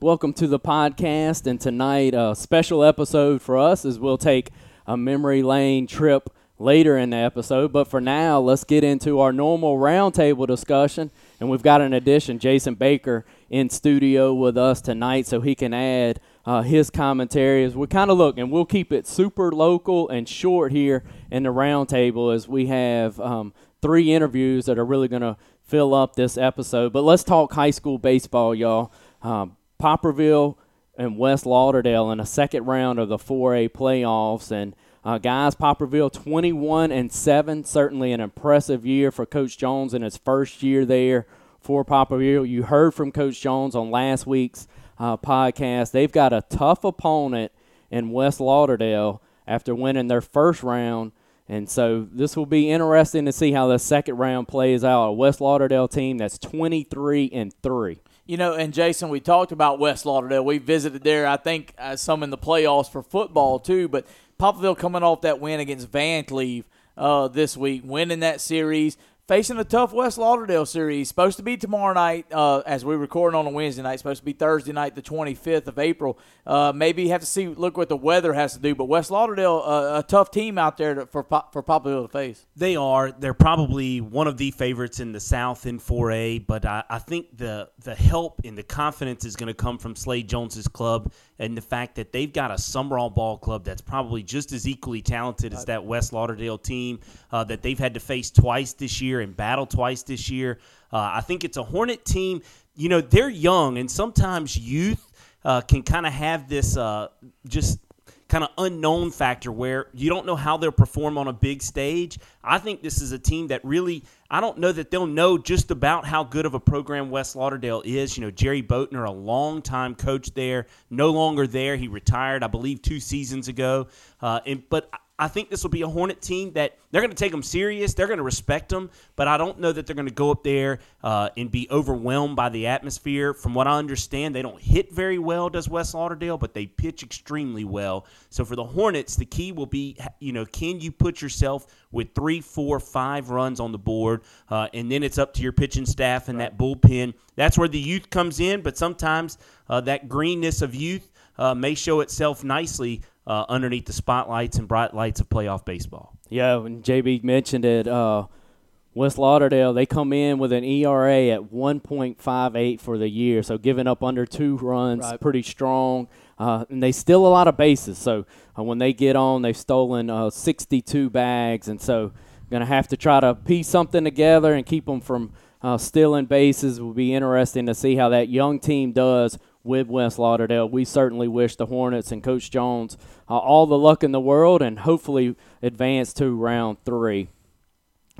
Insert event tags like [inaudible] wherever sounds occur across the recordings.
Welcome to the podcast. And tonight, a special episode for us is we'll take a memory lane trip later in the episode. But for now, let's get into our normal roundtable discussion. And we've got an addition, Jason Baker, in studio with us tonight so he can add uh, his commentary as we kind of look, and we'll keep it super local and short here in the roundtable as we have um, three interviews that are really going to fill up this episode. But let's talk high school baseball, y'all. Um, Poplarville and West Lauderdale in a second round of the 4A playoffs, and uh, guys, Poplarville 21 and 7, certainly an impressive year for Coach Jones in his first year there for Poplarville. You heard from Coach Jones on last week's uh, podcast. They've got a tough opponent in West Lauderdale after winning their first round. And so this will be interesting to see how the second round plays out. A West Lauderdale team that's 23 and 3. You know, and Jason, we talked about West Lauderdale. We visited there, I think, uh, some in the playoffs for football, too. But Poplarville coming off that win against Vancleave uh, this week, winning that series, facing a tough West Lauderdale series. Supposed to be tomorrow night, uh, as we record on a Wednesday night. Supposed to be Thursday night, the 25th of April. Uh, maybe have to see, look what the weather has to do. But West Lauderdale, uh, a tough team out there to, for for Poplarville to face. They are. They're probably one of the favorites in the South in 4A. But I, I think the the help and the confidence is going to come from Slade Jones's club and the fact that they've got a Sumrall ball club that's probably just as equally talented as that West Lauderdale team uh, that they've had to face twice this year and battle twice this year. Uh, I think it's a Hornet team. You know, they're young, and sometimes youth uh, can kind of have this uh, just kind of unknown factor where you don't know how they'll perform on a big stage. I think this is a team that really, I don't know that they'll know just about how good of a program West Lauderdale is. You know, Jerry Boatner, a longtime coach there, no longer there. He retired, I believe, two seasons ago. Uh, and, but I think this will be a Hornet team that they're going to take them serious. They're going to respect them, but I don't know that they're going to go up there uh, and be overwhelmed by the atmosphere. From what I understand, they don't hit very well, does West Lauderdale, but they pitch extremely well. So for the Hornets, the key will be, you know, can you put yourself with three, four, five runs on the board, uh, and then it's up to your pitching staff and right. that bullpen. That's where the youth comes in, but sometimes uh, that greenness of youth uh, may show itself nicely uh, underneath the spotlights and bright lights of playoff baseball. Yeah, when JB mentioned it, uh, West Lauderdale, they come in with an ERA at 1.58 for the year, so giving up under two runs, right. pretty strong. Uh, and they steal a lot of bases. So uh, when they get on, they've stolen uh, 62 bags, and so going to have to try to piece something together and keep them from uh, stealing bases. Will be interesting to see how that young team does with West Lauderdale. We certainly wish the Hornets and Coach Jones uh, all the luck in the world and hopefully advance to round three.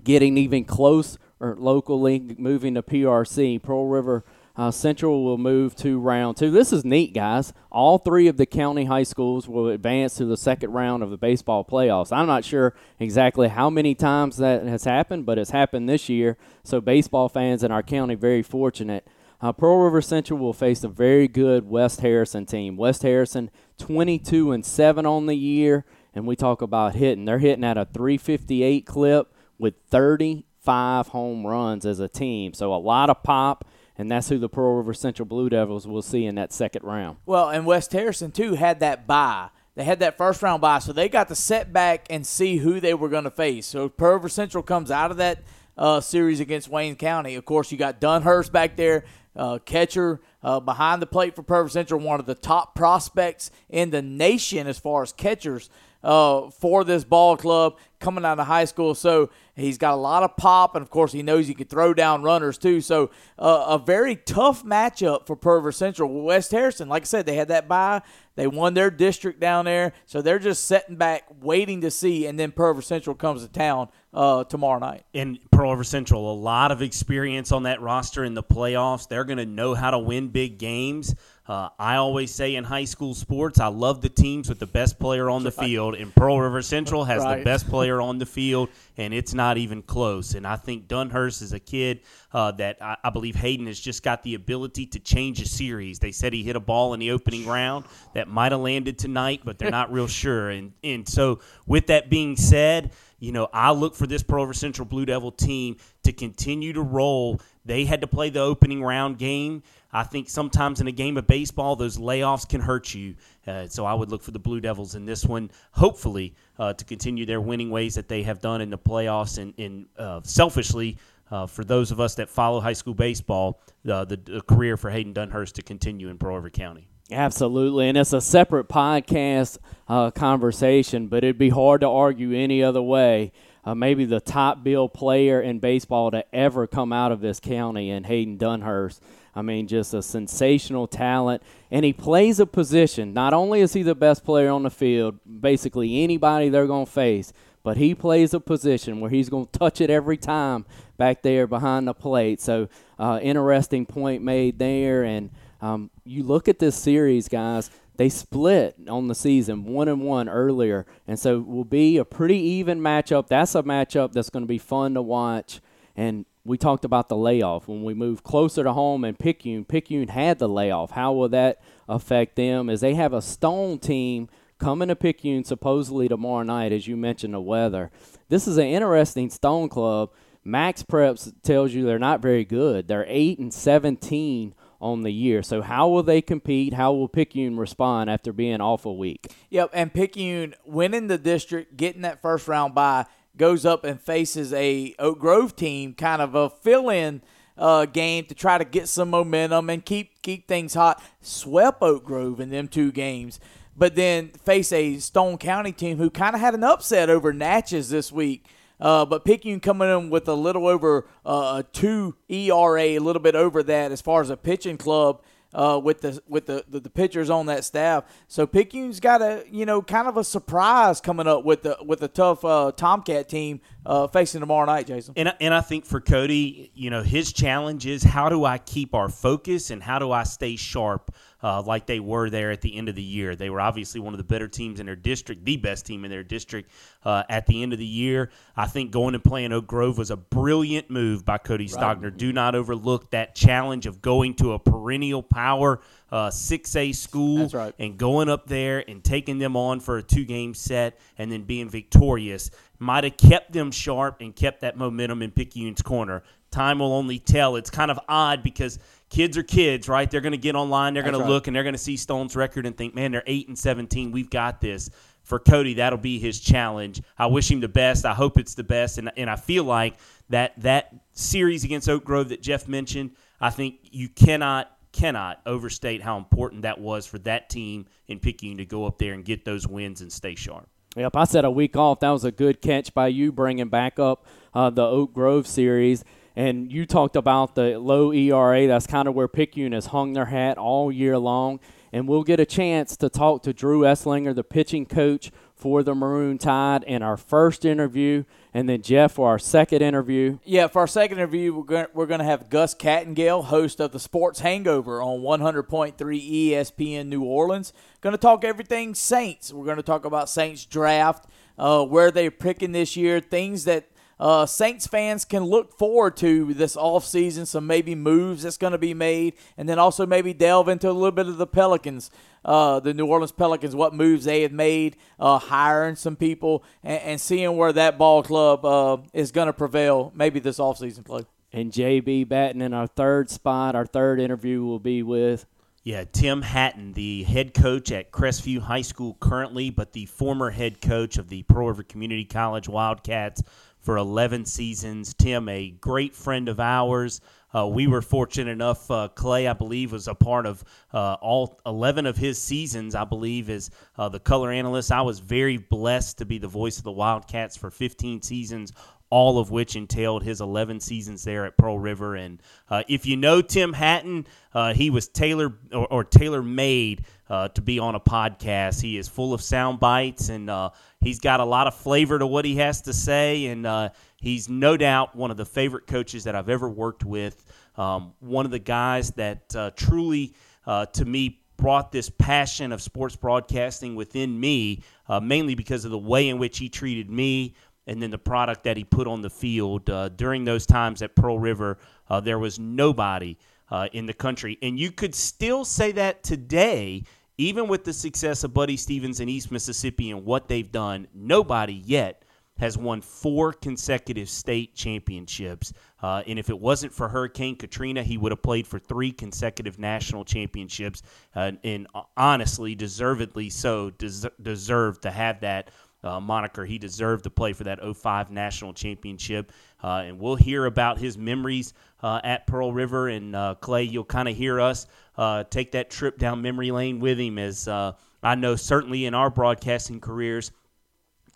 Getting even close or locally moving to PRC, Pearl River uh, Central will move to round two. This is neat, guys. All three of the county high schools will advance to the second round of the baseball playoffs. I'm not sure exactly how many times that has happened, but it's happened this year. So, baseball fans in our county very fortunate uh, Pearl River Central will face a very good West Harrison team. West Harrison 22 and 7 on the year, and we talk about hitting. They're hitting at a 358 clip with 35 home runs as a team. So a lot of pop, and that's who the Pearl River Central Blue Devils will see in that second round. Well, and West Harrison too had that bye. They had that first round bye, so they got to set back and see who they were going to face. So Pearl River Central comes out of that uh, series against Wayne County. Of course, you got Dunhurst back there uh, catcher uh, behind the plate for River Central, one of the top prospects in the nation as far as catchers uh, for this ball club coming out of high school. So he's got a lot of pop, and of course, he knows he can throw down runners too. So uh, a very tough matchup for Perver Central. West Harrison, like I said, they had that bye. They won their district down there, so they're just sitting back, waiting to see. And then Pearl River Central comes to town uh, tomorrow night. And Pearl River Central, a lot of experience on that roster in the playoffs. They're going to know how to win big games. Uh, I always say in high school sports, I love the teams with the best player on the field, and Pearl River Central has right. the best player [laughs] on the field, and it's not even close. And I think Dunhurst is a kid uh, that I, I, believe Hayden has just got the ability to change a series. They said he hit a ball in the opening round that might have landed tonight, but they're not real sure. And and so with that being said, you know, I look for this Pearl Central Blue Devil team to continue to roll. They had to play the opening round game. I think sometimes in a game of baseball, those layoffs can hurt you. Uh, so I would look for the Blue Devils in this one, hopefully, uh, to continue their winning ways that they have done in the playoffs. And, and uh, selfishly, uh, for those of us that follow high school baseball, the, the career for Hayden Dunhurst to continue in Pearl River County. Absolutely, and it's a separate podcast uh, conversation, but it'd be hard to argue any other way. Uh, maybe the top bill player in baseball to ever come out of this county, and Hayden Dunhurst. I mean, just a sensational talent. And he plays a position. Not only is he the best player on the field, basically anybody they're going to face, but he plays a position where he's going to touch it every time back there behind the plate. So, uh, interesting point made there. And um, you look at this series, guys. They split on the season one and one earlier, and so will be a pretty even matchup. That's a matchup that's going to be fun to watch. And we talked about the layoff when we move closer to home and Picayune. Picayune had the layoff. How will that affect them? As they have a Stone team coming to Picayune supposedly tomorrow night, as you mentioned the weather. This is an interesting Stone club. MaxPreps tells you they're not very good. They're eight and seventeen on the year. So how will they compete? How will Picayune respond after being off a week? Yep, and Picayune winning the district, getting that first round bye goes up and faces a Oak Grove team, kind of a fill-in uh, game to try to get some momentum and keep keep things hot. Swept Oak Grove in them two games, but then face a Stone County team who kind of had an upset over Natchez this week. Uh, but Picayune coming in with a little over uh, two ERA, a little bit over that as far as a pitching club uh, with the with the, the, the pitchers on that staff. So Picayune's got a you know kind of a surprise coming up with the with a tough uh, Tomcat team uh, facing tomorrow night, Jason. And and I think for Cody, you know, his challenge is how do I keep our focus and how do I stay sharp uh, like they were there at the end of the year. They were obviously one of the better teams in their district, the best team in their district uh, at the end of the year. I think going and playing Oak Grove was a brilliant move by Cody right. Stogner. Do not overlook that challenge of going to a perennial power uh, 6A school right. and going up there and taking them on for a two game set and then being victorious might have kept them sharp and kept that momentum in Picayune's corner. Time will only tell. It's kind of odd because kids are kids, right? They're going to get online, they're going to look, and they're going to see Stone's record and think, man, they're eight and seventeen. We've got this. For Cody, that'll be his challenge. I wish him the best. I hope it's the best, and and I feel like that that series against Oak Grove that Jeff mentioned, I think you cannot cannot overstate how important that was for that team in picking to go up there and get those wins and stay sharp. Yep, I said a week off. That was a good catch by you, bringing back up uh, the Oak Grove series. And you talked about the low ERA. That's kind of where Picayune has hung their hat all year long. And we'll get a chance to talk to Drew Esslinger, the pitching coach for the Maroon Tide, in our first interview. And then Jeff for our second interview. Yeah, for our second interview, we're going to have Gus Kattengell, host of the Sports Hangover on 100.3 ESPN New Orleans. Going to talk everything Saints. We're going to talk about Saints draft, uh, where they're picking this year, things that uh, Saints fans can look forward to this offseason, some maybe moves that's going to be made, and then also maybe delve into a little bit of the Pelicans, uh, the New Orleans Pelicans, what moves they have made, uh, hiring some people, and, and, seeing where that ball club uh, is going to prevail maybe this offseason play. And JB batting in our third spot, our third interview will be with yeah, Tim Hatton, the head coach at Crestview High School currently, but the former head coach of the Pearl River Community College Wildcats for 11 seasons. Tim, a great friend of ours. Uh, we were fortunate enough. Uh, Clay, I believe, was a part of uh, all 11 of his seasons. I believe as uh, the color analyst. I was very blessed to be the voice of the Wildcats for 15 seasons, all of which entailed his 11 seasons there at Pearl River. And uh, if you know Tim Hatton, uh, he was tailor or, or tailor made uh, to be on a podcast. He is full of sound bites and uh, he's got a lot of flavor to what he has to say. And uh, he's no doubt one of the favorite coaches that I've ever worked with. Um, one of the guys that uh, truly, to me, brought this passion of sports broadcasting within me, mainly because of the way in which he treated me and then the product that he put on the field uh, during those times at Pearl River. Uh, there was nobody uh, in the country, and you could still say that today, even with the success of Buddy Stephens in East Mississippi and what they've done. Nobody yet has won four consecutive state championships. Uh, and if it wasn't for Hurricane Katrina, he would have played for three consecutive national championships. Uh, and honestly, deservedly so, des- deserved to have that uh, moniker. He deserved to play for that 05 national championship. Uh, and we'll hear about his memories uh, at Pearl River. And uh, Clay, you'll kind of hear us uh, take that trip down memory lane with him, as uh, I know certainly in our broadcasting careers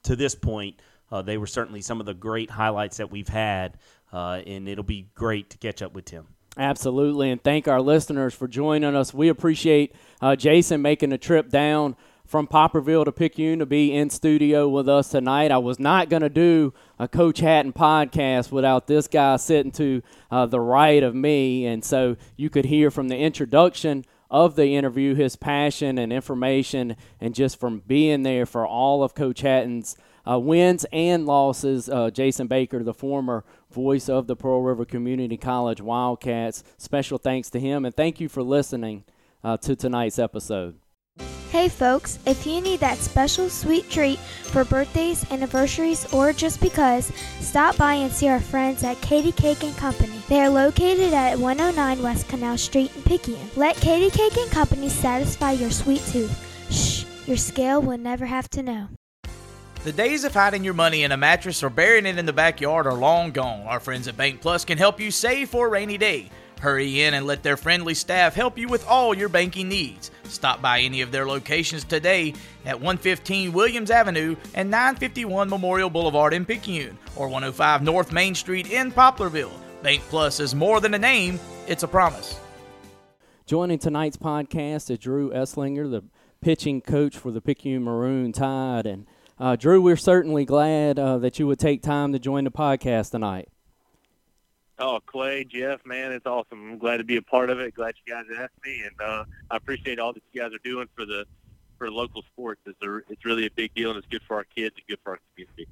to this point, they were certainly some of the great highlights that we've had. and it'll be great to catch up with Tim. Absolutely, and thank our listeners for joining us. We appreciate Jason making the trip down from Poplarville to Picayune to be in studio with us tonight. I was not going to do a Coach Hatton podcast without this guy sitting to uh, the right of me. And so you could hear from the introduction of the interview his passion and information, and just from being there for all of Coach Hatton's uh, wins and losses. Uh, Jason Baker, the former voice of the Pearl River Community College Wildcats, special thanks to him, and thank you for listening uh, to tonight's episode. Hey folks, if you need that special sweet treat for birthdays, anniversaries, or just because, stop by and see our friends at Katie Cake and Company. They are located at 109 West Canal Street in Picayune. Let Katie Cake and Company satisfy your sweet tooth. Shh, your scale will never have to know. The days of hiding your money in a mattress or burying it in the backyard are long gone. Our friends at Bank Plus can help you save for a rainy day. Hurry in and let their friendly staff help you with all your banking needs. Stop by any of their locations today at 115 Williams Avenue and 951 Memorial Boulevard in Picayune or 105 North Main Street in Poplarville. Bank Plus is more than a name, it's a promise. Joining tonight's podcast is Drew Esslinger, the pitching coach for the Picayune Maroon Tide. And uh, Drew, we're certainly glad uh, that you would take time to join the podcast tonight. Oh, Clay, Jeff, man, it's awesome. I'm glad to be a part of it. Glad you guys asked me, and uh, I appreciate all that you guys are doing for the for local sports. It's a, it's really a big deal, and it's good for our kids and good for our community.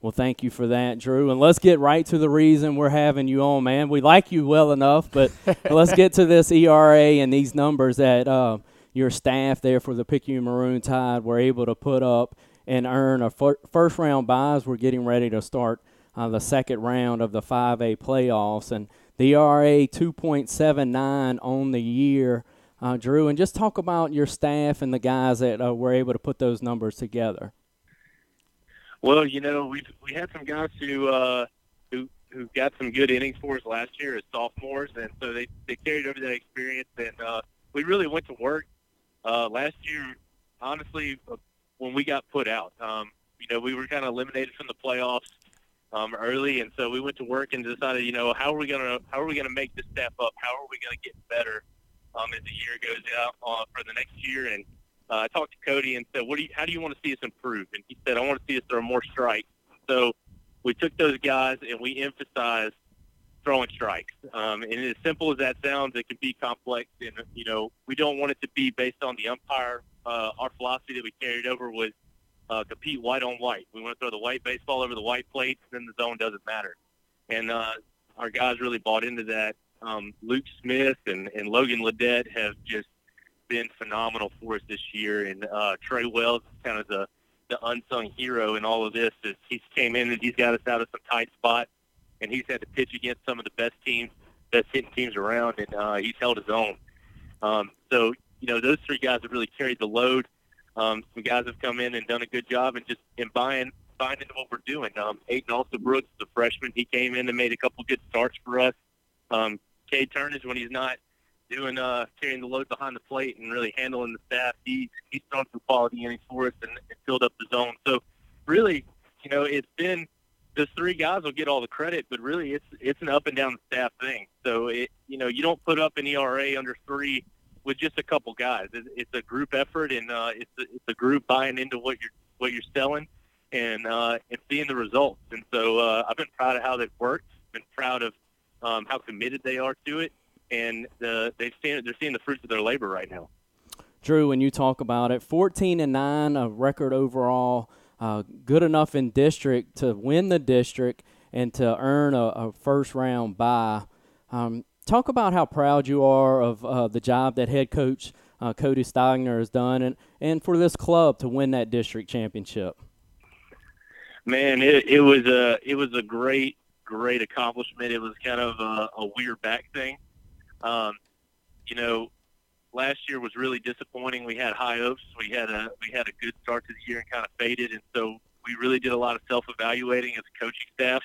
Well, thank you for that, Drew. And let's get right to the reason we're having you on, man. We like you well enough, but [laughs] let's get to this ERA and these numbers that uh, your staff there for the Picayune Maroon Tide were able to put up and earn a fir- first round buys. We're getting ready to start uh, the second round of the 5A playoffs. And the ERA 2.79 on the year, uh, Drew. And just talk about your staff and the guys that uh, were able to put those numbers together. Well, you know, we we had some guys who uh, who who got some good innings for us last year as sophomores, and so they they carried over that experience, and uh, we really went to work uh, last year. Honestly, uh, when we got put out, um, you know, we were kind of eliminated from the playoffs um, early, and so we went to work and decided, you know, how are we gonna how are we gonna make this step up? How are we gonna get better um, as the year goes out uh, for the next year? And uh, I talked to Cody and said, what do you, how do you want to see us improve? And he said, I want to see us throw more strikes. So we took those guys and we emphasized throwing strikes. Um, and as simple as that sounds, it can be complex. And you know, we don't want it to be based on the umpire. Uh, our philosophy that we carried over was uh, compete white on white. We want to throw the white baseball over the white plates, then the zone doesn't matter. And uh, our guys really bought into that. Um, Luke Smith and, and Logan Ledette have just been phenomenal for us this year. And uh, Trey Wells is kind of the, the unsung hero in all of this. Is he's came in and he's got us out of some tight spots, and he's had to pitch against some of the best teams, best hitting teams around, and uh, he's held his own. Um, so, you know, those three guys have really carried the load. Um, some guys have come in and done a good job and just in buying buying into what we're doing. Um, Aiden Alston-Brooks, the freshman, he came in and made a couple good starts for us. Um, Cade Turnage, when he's not doing uh, carrying the load behind the plate and really handling the staff, he's he's thrown some quality innings for us and, and filled up the zone. So really, you know, it's been those three guys will get all the credit, but really it's it's an up and down staff thing. So it you know you don't put up an ERA under three with just a couple guys. It's a group effort, and uh, it's a, it's a group buying into what you're what you're selling, and uh, and seeing the results. And so uh, I've been proud of how they've worked. Been proud of um, how committed they are to it, and the, they've seen they're seeing the fruits of their labor right now. Drew, when you talk about it, 14 and nine, a record overall, uh, good enough in district to win the district and to earn a, a first round bye. Um, talk about how proud you are of uh, the job that head coach uh, Cody Stogner has done, and, and for this club to win that district championship. Man, it, it was a it was a great great accomplishment. It was kind of a, a weird back thing. Um, you know, last year was really disappointing. We had high hopes. We had a we had a good start to the year and kind of faded, and so we really did a lot of self evaluating as a coaching staff,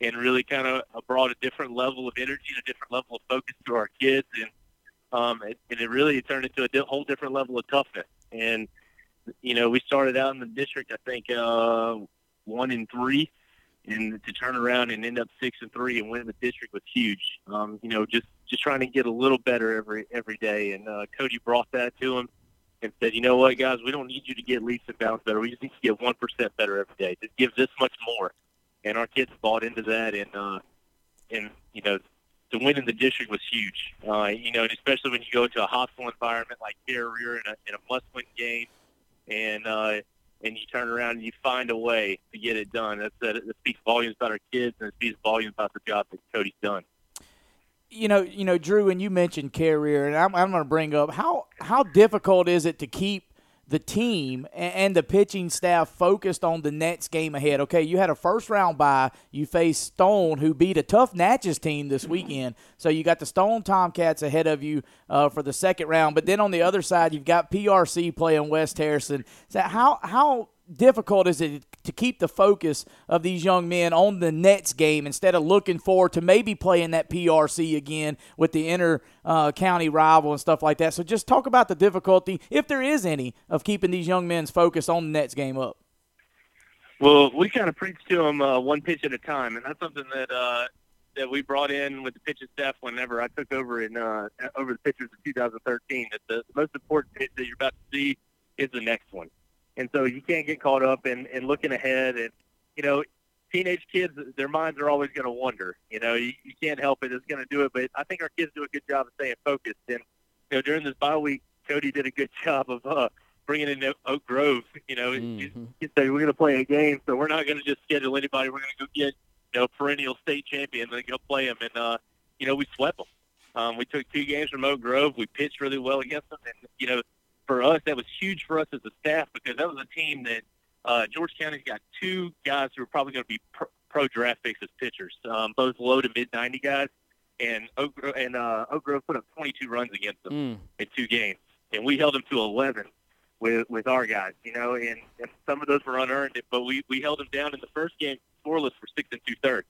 and really kind of brought a different level of energy and a different level of focus to our kids, and um, it, and it really turned into a di- whole different level of toughness. And you know, we started out in the district, I think, uh, one in three, and to turn around and end up six and three and win the district was huge. Um, you know, just just trying to get a little better every every day. And uh, Cody brought that to him and said, you know what, guys, we don't need you to get leaps and bounds better. We just need to get one percent better every day. Just give this much more. And our kids bought into that, and uh, and you know, to win in the district was huge. Uh, you know, and especially when you go to a hostile environment like Carrier in a in a must-win game, and uh, and you turn around and you find a way to get it done. That's that, that speaks volumes about our kids, and it speaks volumes about the job that Cody's done you know, you know, Drew, and you mentioned Carrier, and I'm, I'm going to bring up how how difficult is it to keep the team and the pitching staff focused on the next game ahead. Okay, you had a first round bye. You faced Stone, who beat a tough Natchez team this weekend. So you got the Stone Tomcats ahead of you uh, for the second round. But then on the other side, you've got PRC playing West Harrison. So how how difficult is it to keep the focus of these young men on the Nets game instead of looking forward to maybe playing that PRC again with the inner uh, county rival and stuff like that? So just talk about the difficulty, if there is any, of keeping these young men's focus on the Nets game up. Well, we kind of preach to them uh, one pitch at a time, and that's something that uh, that we brought in with the pitching staff whenever I took over in uh, over the pitchers in 2013. That the most important pitch that you're about to see is the next one and so you can't get caught up in, in looking ahead. And you know, teenage kids, their minds are always going to wander. You know, you, you can't help it; it's going to do it. But I think our kids do a good job of staying focused. And you know, during this bye week, Cody did a good [laughs] job of uh, bringing in Oak Grove. You know, mm-hmm. you say we're going to play a game, so we're not going to just schedule anybody. We're going to go get you know perennial state champions and go play them. And uh, you know, we swept them. Um, we took two games from Oak Grove. We pitched really well against them, and you know, for us, that was huge for us as a staff because that was a team that uh, George County's got two guys who are probably going to be pro, pro draft picks as pitchers, um, both low to mid 90 guys. And Oak, and uh, Oak Grove put up 22 runs against them mm. in two games, and we held them to 11 with with our guys. You know, and, and some of those were unearned, but we we held them down in the first game scoreless for six and two thirds.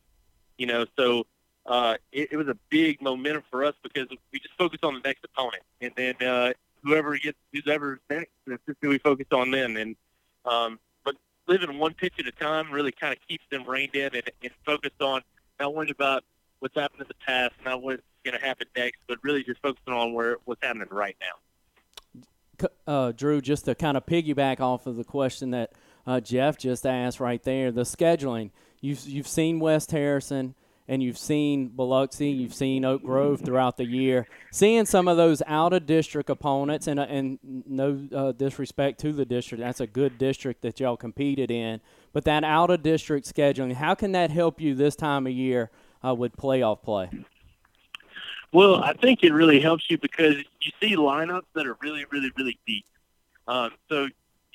You know, so uh, it, it was a big momentum for us because we just focused on the next opponent, and then uh, whoever gets whoever's next, that's just who we focus on then. And um, but living one pitch at a time really kind of keeps them reined in and, and focused on not worrying about what's happened in the past, not what's going to happen next, but really just focusing on where what's happening right now. Uh, Drew, just to kind of piggyback off of the question that uh, Jeff just asked right there, the scheduling. You've you've seen West Harrison and you've seen Biloxi, you've seen Oak Grove throughout the year. Seeing some of those out of district opponents, and, uh, and no uh, disrespect to the district, that's a good district that y'all competed in. But that out of district scheduling, how can that help you this time of year uh, with playoff play? Well, I think it really helps you because you see lineups that are really, really, really deep. Um, so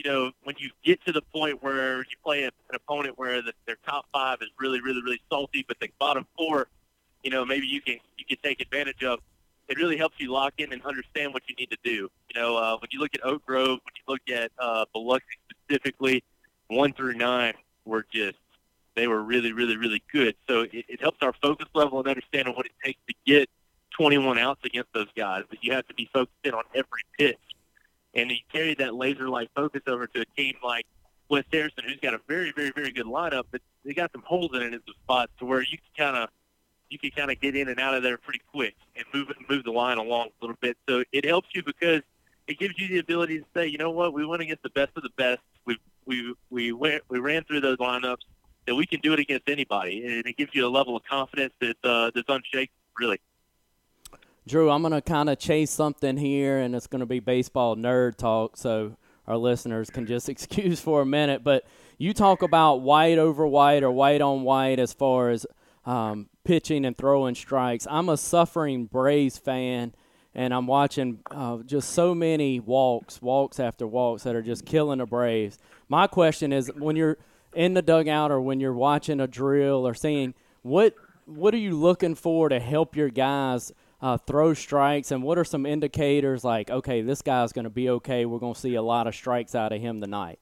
you know, when you get to the point where you play an opponent where the, their top five is really, really, really salty, but the bottom four, you know, maybe you can you can take advantage of. It really helps you lock in and understand what you need to do. You know, uh, when you look at Oak Grove, when you look at uh, Biloxi specifically, one through nine were just they were really, really, really good. So it, it helps our focus level and understanding what it takes to get 21 outs against those guys. But you have to be focused in on every pitch and he carried that laser-like focus over to a team like West Harrison, who's got a very, very, very good lineup, but they got some holes in it in some spots to where you can kind of you can kind of get in and out of there pretty quick and move move the line along a little bit. So it helps you because it gives you the ability to say, you know what, we went against the best of the best. We we we went we ran through those lineups that we can do it against anybody, and it gives you a level of confidence that uh, that's unshakable, really. Drew, I'm going to kind of chase something here, and it's going to be baseball nerd talk, so our listeners can just [laughs] excuse for a minute. But you talk about white over white or white on white as far as um, pitching and throwing strikes. I'm a suffering Braves fan, and I'm watching uh, just so many walks, walks after walks that are just killing the Braves. My question is when you're in the dugout or when you're watching a drill or seeing what what are you looking for to help your guys uh, throw strikes, and what are some indicators like, okay, this guy's going to be okay. We're going to see a lot of strikes out of him tonight.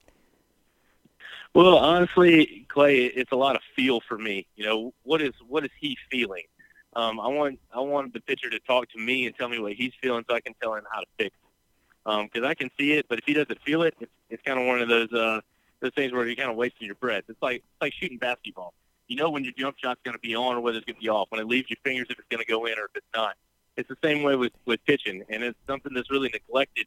Well, honestly, Clay, it's a lot of feel for me. You know, what is what is he feeling? Um, I want I want the pitcher to talk to me and tell me what he's feeling, so I can tell him how to fix. Because um, I can see it, but if he doesn't feel it, it's, it's kind of one of those uh, those things where you're kind of wasting your breath. It's like it's like shooting basketball. You know when your jump shot's going to be on or whether it's going to be off. When it leaves your fingers, if it's going to go in or if it's not. It's the same way with with pitching, and it's something that's really neglected.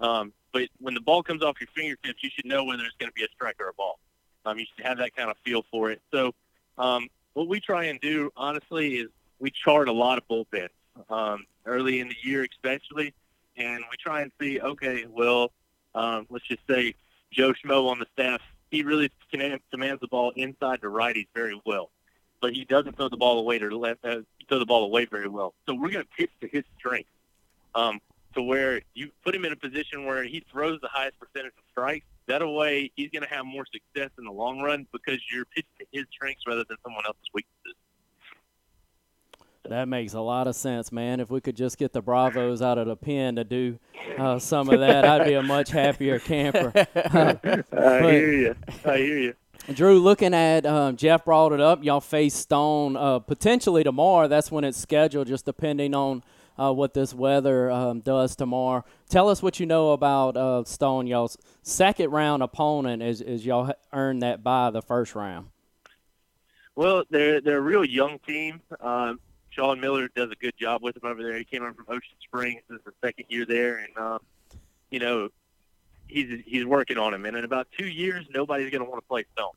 Um, but when the ball comes off your fingertips, you should know whether it's going to be a strike or a ball. Um, you should have that kind of feel for it. So um, what we try and do, honestly, is we chart a lot of bullpens um, early in the year, especially, and we try and see, okay, well, um, let's just say Joe Schmo on the staff, he really commands the ball inside to righties very well, but he doesn't throw the ball away to left, uh, throw the ball away very well. So we're going to pitch to his strength, um, to where you put him in a position where he throws the highest percentage of strikes. That way, he's going to have more success in the long run because you're pitching to his strengths rather than someone else's weaknesses. That makes a lot of sense, man. If we could just get the Bravos out of the pen to do uh, some of that, I'd be a much happier camper. [laughs] I hear you. I hear you. Drew, looking at um, Jeff brought it up. Y'all face Stone uh, potentially tomorrow. That's when it's scheduled, just depending on uh, what this weather um, does tomorrow. Tell us what you know about uh, Stone, y'all's second round opponent, as, as y'all earned that by the first round. Well, they're they're a real young team. Um, Sean Miller does a good job with them over there. He came over from Ocean Springs. This is the second year there, and um, you know he's he's working on him. And in about two years, nobody's going to want to play Stone.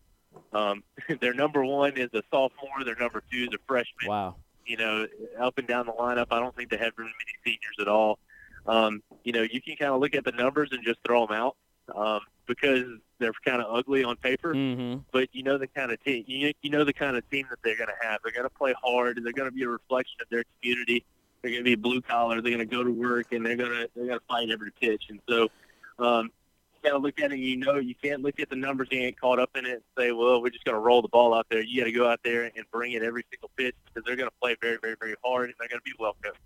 Um, [laughs] their number one is a sophomore. Their number two is a freshman. Wow. You know, up and down the lineup, I don't think they have very many seniors at all. Um, you know, you can kind of look at the numbers and just throw them out um, because they're kind of ugly on paper. Mm-hmm. But you know the kind of team you, you know the kind of team that they're going to have. They're going to play hard. They're going to be a reflection of their community. They're going to be blue collar. They're going to go to work and they're going to they're going to fight every pitch. And so, um, you got to look at it. You know, you can't look at the numbers and get caught up in it and say, well, we're just going to roll the ball out there. You got to go out there and bring it every single pitch because they're going to play very, very, very hard and they're going to be well coached.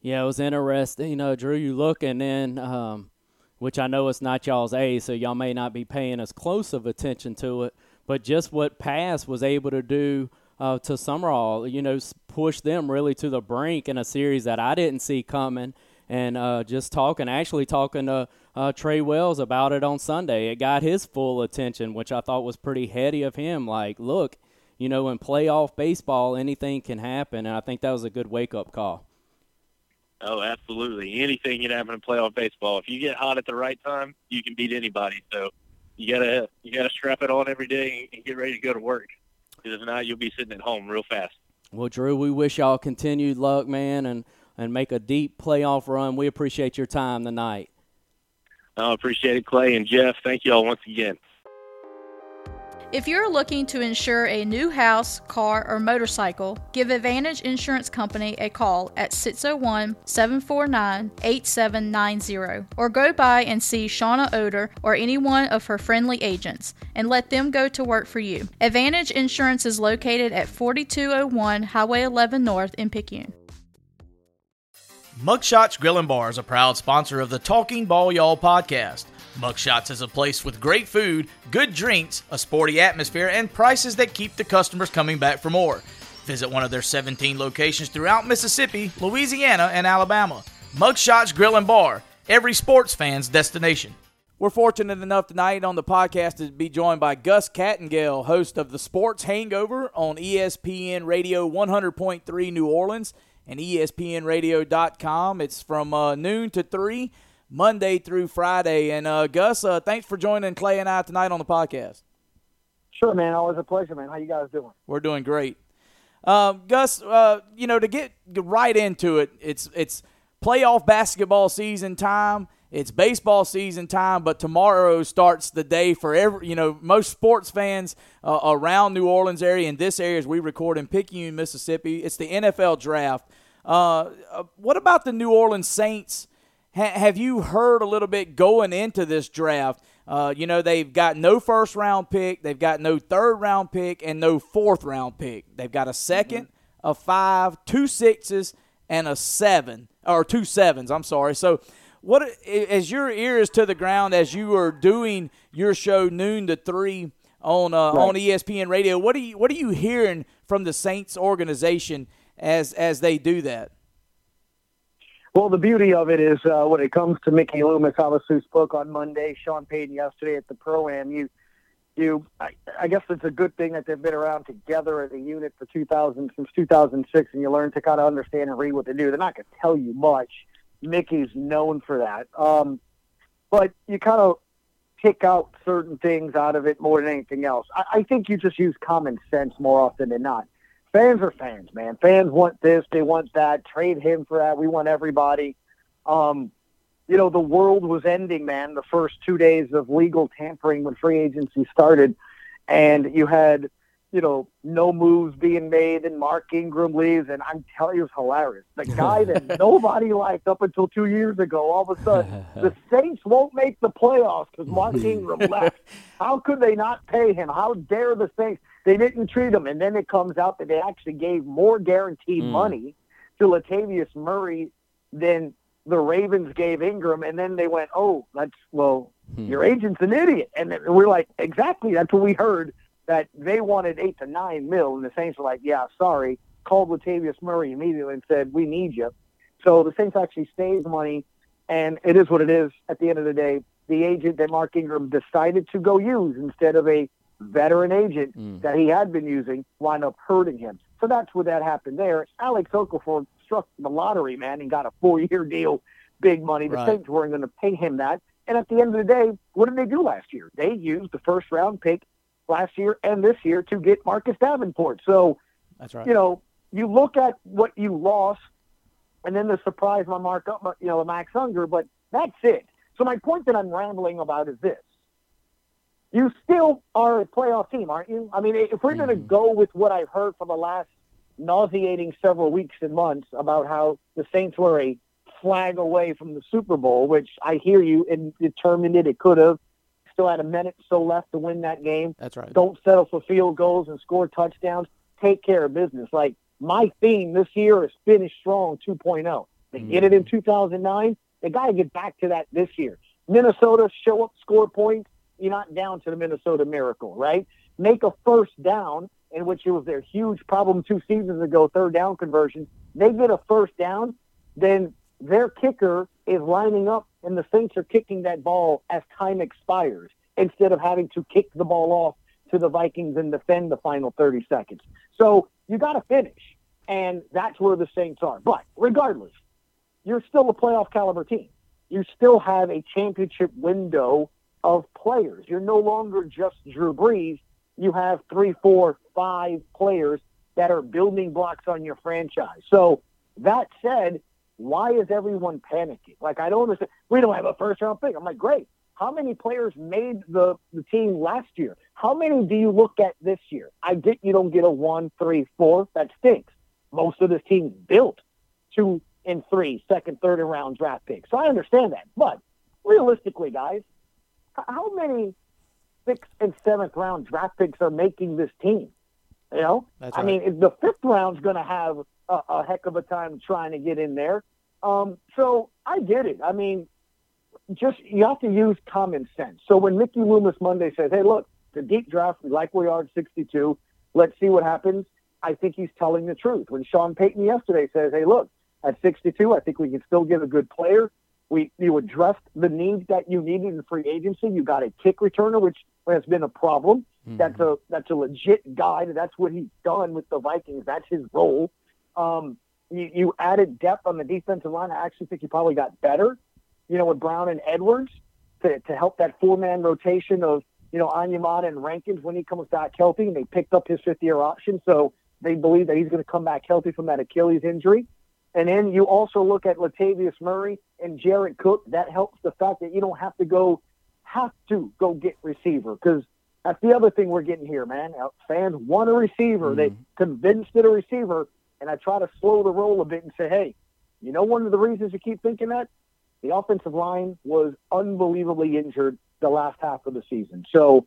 Yeah, it was interesting. You know, Drew, you look and then, um, which I know it's not y'all's A, so y'all may not be paying as close of attention to it, but just what Pass was able to do uh, to Sumrall, you know, push them really to the brink in a series that I didn't see coming. And uh, just talking, actually talking to uh, Trey Wells about it on Sunday. It got his full attention, which I thought was pretty heady of him. Like, look, you know, in playoff baseball, anything can happen, and I think that was a good wake up call. Oh, absolutely. Anything can happen in playoff baseball. If you get hot at the right time, you can beat anybody. So you gotta you gotta strap it on every day and get ready to go to work. Because if not, you'll be sitting at home real fast. Well, Drew, we wish y'all continued luck, man, and and make a deep playoff run. We appreciate your time tonight. I appreciate it, Clay and Jeff. Thank you all once again. If you're looking to insure a new house, car, or motorcycle, give Advantage Insurance Company a call at 601 749 8790 or go by and see Shauna Oder or any one of her friendly agents and let them go to work for you. Advantage Insurance is located at 4201 Highway 11 North in Picayune. Mugshots Grill and Bar is a proud sponsor of the Talking Ball Y'all podcast. Mugshots is a place with great food, good drinks, a sporty atmosphere, and prices that keep the customers coming back for more. Visit one of their 17 locations throughout Mississippi, Louisiana, and Alabama. Mugshots Grill and Bar, every sports fan's destination. We're fortunate enough tonight on the podcast to be joined by Gus Kattengell, host of the Sports Hangover on ESPN Radio 100.3 New Orleans and ESPNRadio.com. It's from uh, noon to 3, Monday through Friday. And uh, Gus, uh, thanks for joining Clay and I tonight on the podcast. Sure, man. Always a pleasure, man. How you guys doing? We're doing great. Um, Gus, uh, you know, to get right into it, it's it's playoff basketball season time. It's baseball season time, but tomorrow starts the day for every, you know, most sports fans uh, around New Orleans area and this area as we record in Picayune, Mississippi. It's the NFL draft. Uh, uh, what about the New Orleans Saints? Ha- have you heard a little bit going into this draft? Uh, you know, they've got no first round pick, they've got no third round pick, and no fourth round pick. They've got a 2nd mm-hmm. a five, two sixes, and a seven, or two sevens, I'm sorry. So, what as your ear is to the ground as you are doing your show noon to three on uh, right. on ESPN radio, what are you what are you hearing from the Saints organization as as they do that? Well, the beauty of it is uh, when it comes to Mickey Loomis, obviously spoke on Monday, Sean Payton yesterday at the Pro Am. You, you, I, I guess it's a good thing that they've been around together as a unit for 2000 since 2006, and you learn to kind of understand and read what they do. They're not going to tell you much. Mickey's known for that, um, but you kind of pick out certain things out of it more than anything else. I, I think you just use common sense more often than not fans are fans, man. Fans want this, they want that. Trade him for that. We want everybody. Um, you know, the world was ending, man. The first two days of legal tampering when free agency started, and you had, you know, no moves being made, and Mark Ingram leaves, and I'm telling you, it's hilarious. The guy that [laughs] nobody liked up until two years ago, all of a sudden, the [laughs] Saints won't make the playoffs because Mark [laughs] Ingram left. How could they not pay him? How dare the Saints? They didn't treat him, and then it comes out that they actually gave more guaranteed mm. money to Latavius Murray than the Ravens gave Ingram, and then they went, "Oh, that's well, hmm. your agent's an idiot," and we're like, "Exactly, that's what we heard." That they wanted eight to nine mil, and the Saints were like, "Yeah, sorry." Called Latavius Murray immediately and said, "We need you." So the Saints actually saved money, and it is what it is. At the end of the day, the agent that Mark Ingram decided to go use instead of a veteran agent mm. that he had been using wound up hurting him. So that's where that happened there. Alex Okafor struck the lottery, man, and got a four-year deal, big money. The right. Saints weren't going to pay him that. And at the end of the day, what did they do last year? They used the first-round pick last year and this year to get Marcus Davenport. So, that's right. You know, you look at what you lost, and then the surprise on Mark, you know, Max Unger, but that's it. So my point that I'm rambling about is this: you still are a playoff team, aren't you? I mean, if we're going to mm-hmm. go with what I've heard for the last nauseating several weeks and months about how the Saints were a flag away from the Super Bowl, which I hear you and determined it, it could have. Still had a minute so left to win that game. That's right. Don't settle for field goals and score touchdowns. Take care of business. Like my theme this year is finish strong 2.0. They mm. did it in 2009. They got to get back to that this year. Minnesota show up, score points, you're not down to the Minnesota Miracle, right? Make a first down, in which it was their huge problem two seasons ago, third down conversion. They get a first down, then their kicker is lining up, and the Saints are kicking that ball as time expires instead of having to kick the ball off to the Vikings and defend the final 30 seconds. So you got to finish, and that's where the Saints are. But regardless, you're still a playoff caliber team. You still have a championship window of players. You're no longer just Drew Brees. You have three, four, five players that are building blocks on your franchise. So that said, why is everyone panicking? Like I don't understand. We don't have a first round pick. I'm like, great. How many players made the, the team last year? How many do you look at this year? I get you don't get a one, three, four. That stinks. Most of this team's built two and three, second, third, and round draft picks. So I understand that. But realistically, guys, how many sixth and seventh round draft picks are making this team? You know, right. I mean, the fifth round's going to have a, a, heck of a time trying to get in there. Um, so I get it. I mean, just you have to use common sense. So when Mickey Loomis Monday says, "Hey, look, the deep draft, we like where we are at 62. Let's see what happens." I think he's telling the truth. When Sean Payton yesterday says, "Hey, look, at 62, I think we can still get a good player." We you addressed the needs that you needed in free agency. You got a kick returner, which has been a problem. Mm-hmm. That's a that's a legit guy. That's what he's done with the Vikings. That's his role. Um, you, you added depth on the defensive line. I actually think you probably got better. You know, with Brown and Edwards to to help that four man rotation of you know Onyemata and Rankins when he comes back healthy, and they picked up his fifth year option, so they believe that he's going to come back healthy from that Achilles injury. And then you also look at Latavius Murray and Jared Cook. That helps the fact that you don't have to go have to go get receiver because that's the other thing we're getting here, man. Fans want a receiver. Mm-hmm. They convinced that a receiver, and I try to slow the roll a bit and say, hey, you know, one of the reasons you keep thinking that the offensive line was unbelievably injured the last half of the season. So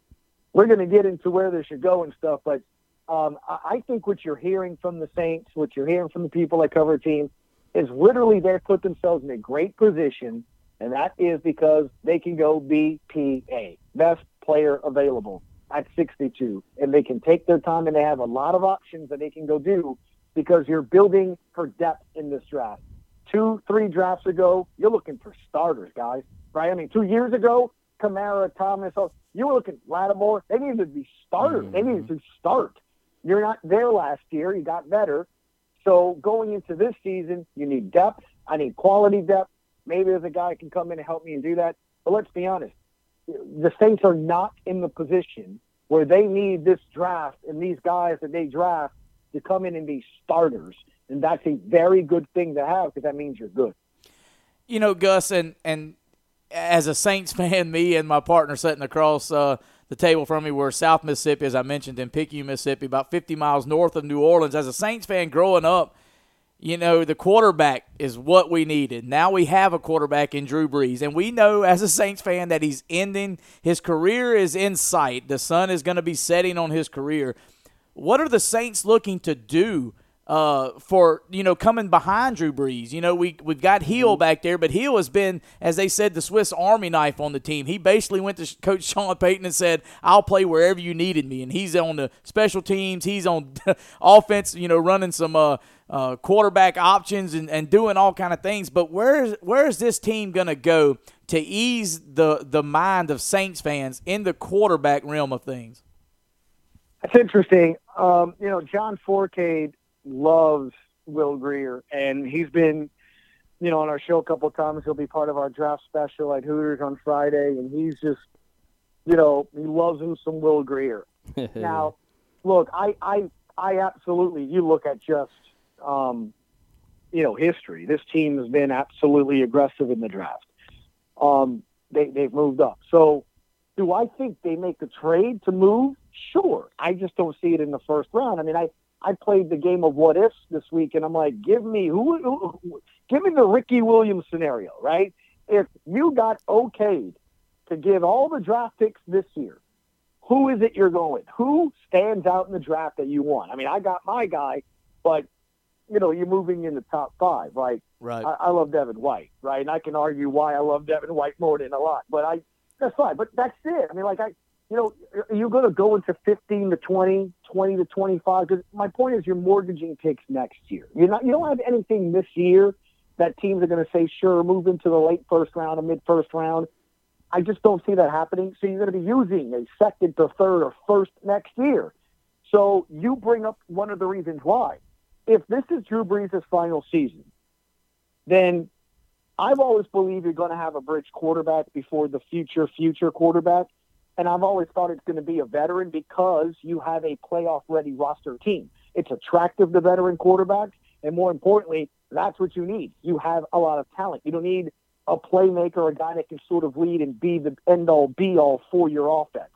we're going to get into where they should go and stuff, but um, I think what you're hearing from the Saints, what you're hearing from the people that cover teams, is literally they've put themselves in a great position, and that is because they can go BPA, best player available at 62, and they can take their time and they have a lot of options that they can go do because you're building for depth in this draft. Two, three drafts ago, you're looking for starters, guys. Right? I mean, two years ago, Kamara, Thomas, you were looking at Lattimore. They needed to be starters. Mm-hmm. They needed mm-hmm. to start. You're not there last year. You got better. So going into this season, you need depth. I need quality depth. Maybe there's a guy can come in and help me and do that. But let's be honest. The Saints are not in the position where they need this draft and these guys that they draft to come in and be starters. And that's a very good thing to have because that means you're good. You know, Gus, and, and as a Saints [laughs] fan, me and my partner sitting across uh, the table from me were South Mississippi, as I mentioned, in Picayune, Mississippi, about 50 miles north of New Orleans. As a Saints fan growing up, you know, the quarterback is what we needed. Now we have a quarterback in Drew Brees, and we know as a Saints fan that he's ending. His career is in sight. The sun is going to be setting on his career. What are the Saints looking to do uh, for you know coming behind Drew Brees. You know we we've got Hill mm-hmm. back there, but Hill has been, as they said, the Swiss Army knife on the team. He basically went to Coach [laughs] Sean Payton and said, "I'll play wherever you needed me," and he's on the special teams. He's on [laughs] offense. You know, running some. Uh, uh, quarterback options and, and doing all kind of things. But where where is this team going to go to ease the the mind of Saints fans in the quarterback realm of things? That's interesting. Um, you know, John Forcade loves Will Grier, and he's been, you know, on our show a couple of times. He'll be part of our draft special at Hooters on Friday, and he's just, you know, he loves him some Will Grier. [laughs] now, look, I, I, I absolutely. You look at just, um, you know, history. This team has been absolutely aggressive in the draft. Um, they they've moved up. So, do I think they make a trade to move? Sure. I just don't see it in the first round. I mean, I I played the game of what ifs this week, and I'm like, give me who, who give me the Ricky Williams scenario, right? If you got okayed to give all the draft picks this year, who is it you're going? Who stands out in the draft that you want? I mean, I got my guy, but you know, you're moving in the top five, right? Right. I, I love Devin White, right? And I can argue why I love Devin White more than a lot, but I that's fine. But that's it. I mean, like I you know, are you going to go into 15 to 20, 20 to 25? Because my point is, you're mortgaging picks next year. You're not. You don't have anything this year that teams are going to say, sure, move into the late first round or mid first round. I just don't see that happening. So you're going to be using a second to third or first next year. So you bring up one of the reasons why. If this is Drew Brees' final season, then I've always believed you're going to have a bridge quarterback before the future future quarterback. And I've always thought it's going to be a veteran because you have a playoff ready roster team. It's attractive to veteran quarterbacks. And more importantly, that's what you need. You have a lot of talent. You don't need a playmaker, a guy that can sort of lead and be the end all be all for your offense.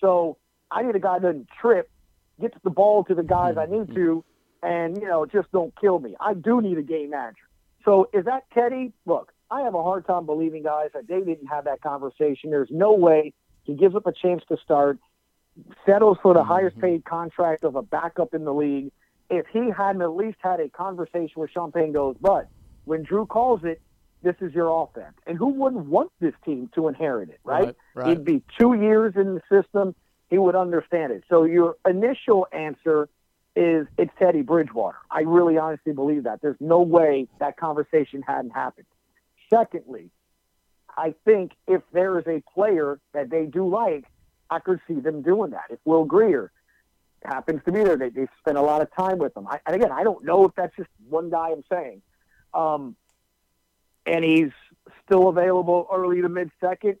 So I need a guy that doesn't trip, gets the ball to the guys I need to, and, you know, just don't kill me. I do need a game manager. So is that Teddy? Look, I have a hard time believing, guys, that they didn't have that conversation. There's no way he gives up a chance to start, settles for the mm-hmm. highest paid contract of a backup in the league. If he hadn't at least had a conversation with Sean Payton goes, but when Drew calls it, this is your offense. And who wouldn't want this team to inherit it, right? right, right. He'd be two years in the system. He would understand it. So your initial answer is it's Teddy Bridgewater. I really honestly believe that. There's no way that conversation hadn't happened. Secondly, I think if there is a player that they do like, I could see them doing that. If Will Grier happens to be there, they, they spend a lot of time with them. I, and again, I don't know if that's just one guy I'm saying. Um, and he's still available early to mid second.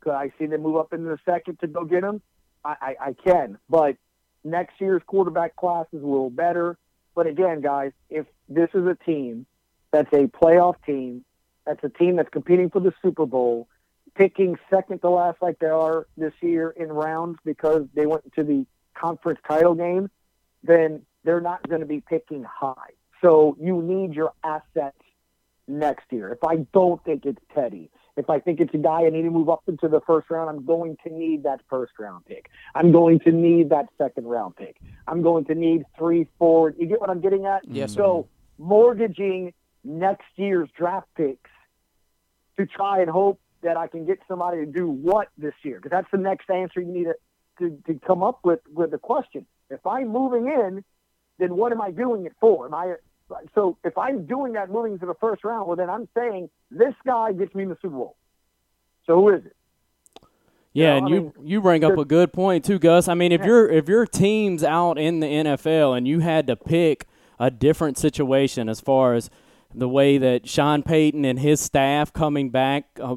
Could I see them move up into the second to go get him? I, I, I can. But next year's quarterback class is a little better. But again, guys, if this is a team that's a playoff team that's a team that's competing for the Super Bowl, picking second to last like they are this year in rounds because they went to the conference title game, then they're not going to be picking high. So you need your assets next year. If I don't think it's Teddy, If I think it's a guy I need to move up into the first round, I'm going to need that first round pick. I'm going to need that second round pick. I'm going to need three, four. You get what I'm getting at? Yes. So mortgaging next year's draft picks to try and hope that I can get somebody to do what this year? Because that's the next answer you need to, to, to come up with with the question. If I'm moving in, then what am I doing it for? Am I so if I'm doing that moving to the first round, well, then I'm saying this guy gets me in the Super Bowl. So who is it? Yeah, You know, and I you mean, you bring up a good point too, Gus. I mean, if Yeah. your if your team's out in the NFL and you had to pick a different situation as far as the way that Sean Payton and his staff coming back uh,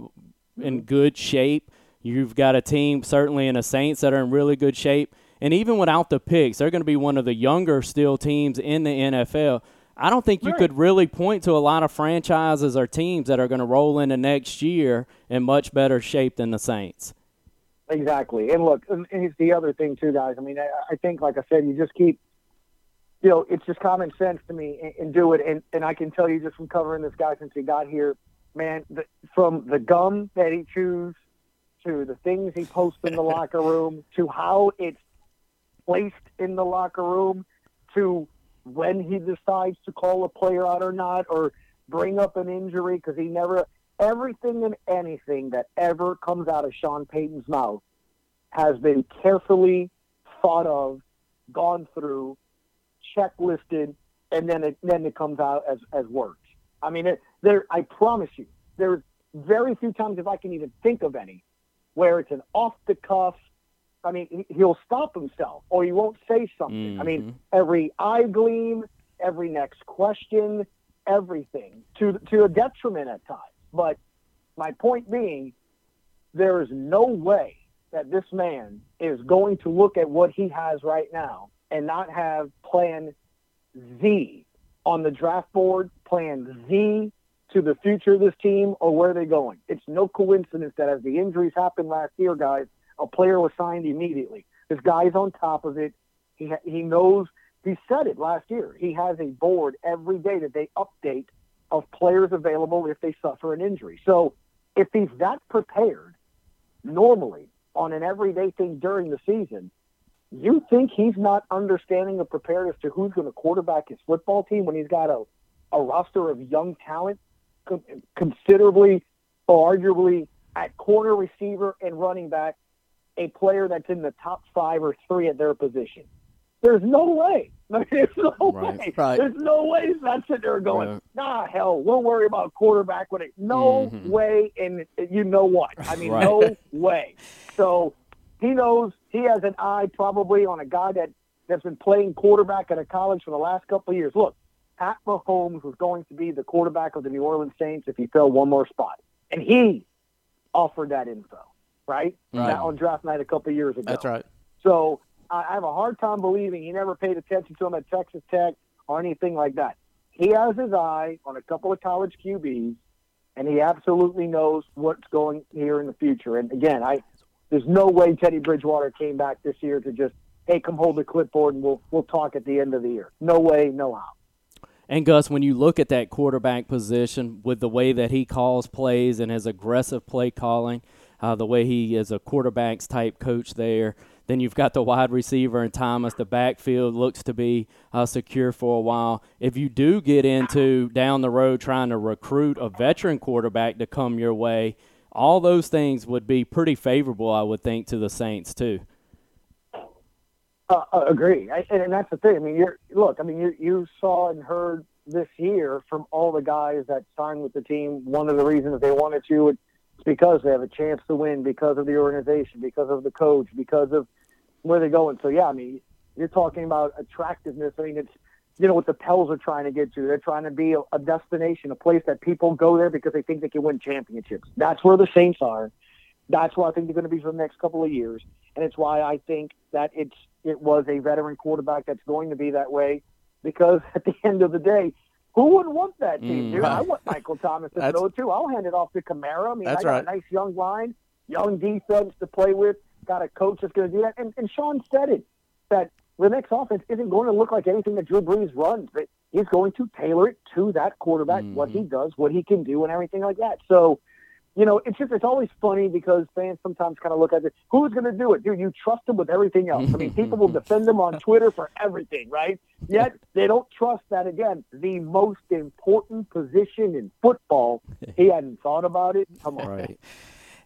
in good shape, you've got a team certainly in the Saints that are in really good shape, and even without the picks, they're going to be one of the younger still teams in the NFL. I don't think you Right. could really point to a lot of franchises or teams that are going to roll into next year in much better shape than the Saints. Exactly. And look, and it's the other thing too, guys. I mean, I, I think, like I said, you just keep, you know, it's just common sense to me and, and do it. And, and I can tell you just from covering this guy since he got here, man, the, from the gum that he chews to the things he posts in the [laughs] locker room to how it's placed in the locker room to when he decides to call a player out or not or bring up an injury because he never everything and anything that ever comes out of Sean Payton's mouth has been carefully thought of, gone through, checklisted, and then it then it comes out as as words. I mean, it, there. I promise you, there's very few times, if I can even think of any, where it's an off the cuff. I mean, he- he'll stop himself, or he won't say something. I mean, mm-hmm. every eye gleam, every next question, everything to to a detriment at times. But my point being, there is no way that this man is going to look at what he has right now and not have plan Z on the draft board, plan Z to the future of this team or where they're going. It's no coincidence that as the injuries happened last year, guys, a player was signed immediately. This guy's on top of it. He he knows. He said it last year. He has a board every day that they update of players available if they suffer an injury. So if he's that prepared normally on an everyday thing during the season, you think he's not understanding or prepared as to who's going to quarterback his football team when he's got a, a roster of young talent con- considerably or arguably at corner receiver and running back, a player that's in the top five or three at their position. There's no way. I [laughs] mean, there's no Right. way. Right. There's no way he's not sitting there going, Right. nah, hell, we'll worry about quarterback when it. No Mhm. way, and you know what? I mean, Right. no way. So he knows he has an eye probably on a guy that that's been playing quarterback at a college for the last couple of years. Look, Pat Mahomes was going to be the quarterback of the New Orleans Saints if he fell one more spot, and he offered that info, right? Right. That on draft night a couple of years ago. That's right. So I I have a hard time believing he never paid attention to him at Texas Tech or anything like that. He has his eye on a couple of college QBs, and he absolutely knows what's going here in the future. And again, I there's no way Teddy Bridgewater came back this year to just hey come hold the clipboard and we'll we'll talk at the end of the year. No way, no how. And Gus, when you look at that quarterback position with the way that he calls plays and his aggressive play calling, uh, the way he is a quarterbacks type coach there, then you've got the wide receiver and Thomas. The backfield looks to be uh, secure for a while. If you do get into down the road trying to recruit a veteran quarterback to come your way, all those things would be pretty favorable, I would think, to the Saints too. Uh, uh, agree, I, and, and that's the thing. I mean, you're look. I mean, you you saw and heard this year from all the guys that signed with the team. One of the reasons they wanted to it's because they have a chance to win, because of the organization, because of the coach, because of where they're going. So yeah, I mean, you're talking about attractiveness. I mean, it's you know what the Pels are trying to get to. They're trying to be a, a destination, a place that people go there because they think they can win championships. That's where the Saints are. That's where I think they're going to be for the next couple of years, and it's why I think that it's it was a veteran quarterback that's going to be that way, because [laughs] at the end of the day, who wouldn't want that team, Mm, dude? I want Michael Thomas to [laughs] throw too. I'll hand it off to Kamara. I mean, I got right. a nice young line, young defense to play with. Got a coach that's going to do that, and, and Sean said it that the next offense isn't going to look like anything that Drew Brees runs. But he's going to tailor it to that quarterback, what he mm-hmm. does, what he can do, and everything like that. So you know, it's just it's always funny because fans sometimes kind of look at it. Who's going to do it, dude? You trust him with everything else. I mean, people will [laughs] defend him on Twitter for everything, right? Yet they don't trust that again, the most important position in football. He hadn't thought about it. Come on. Right.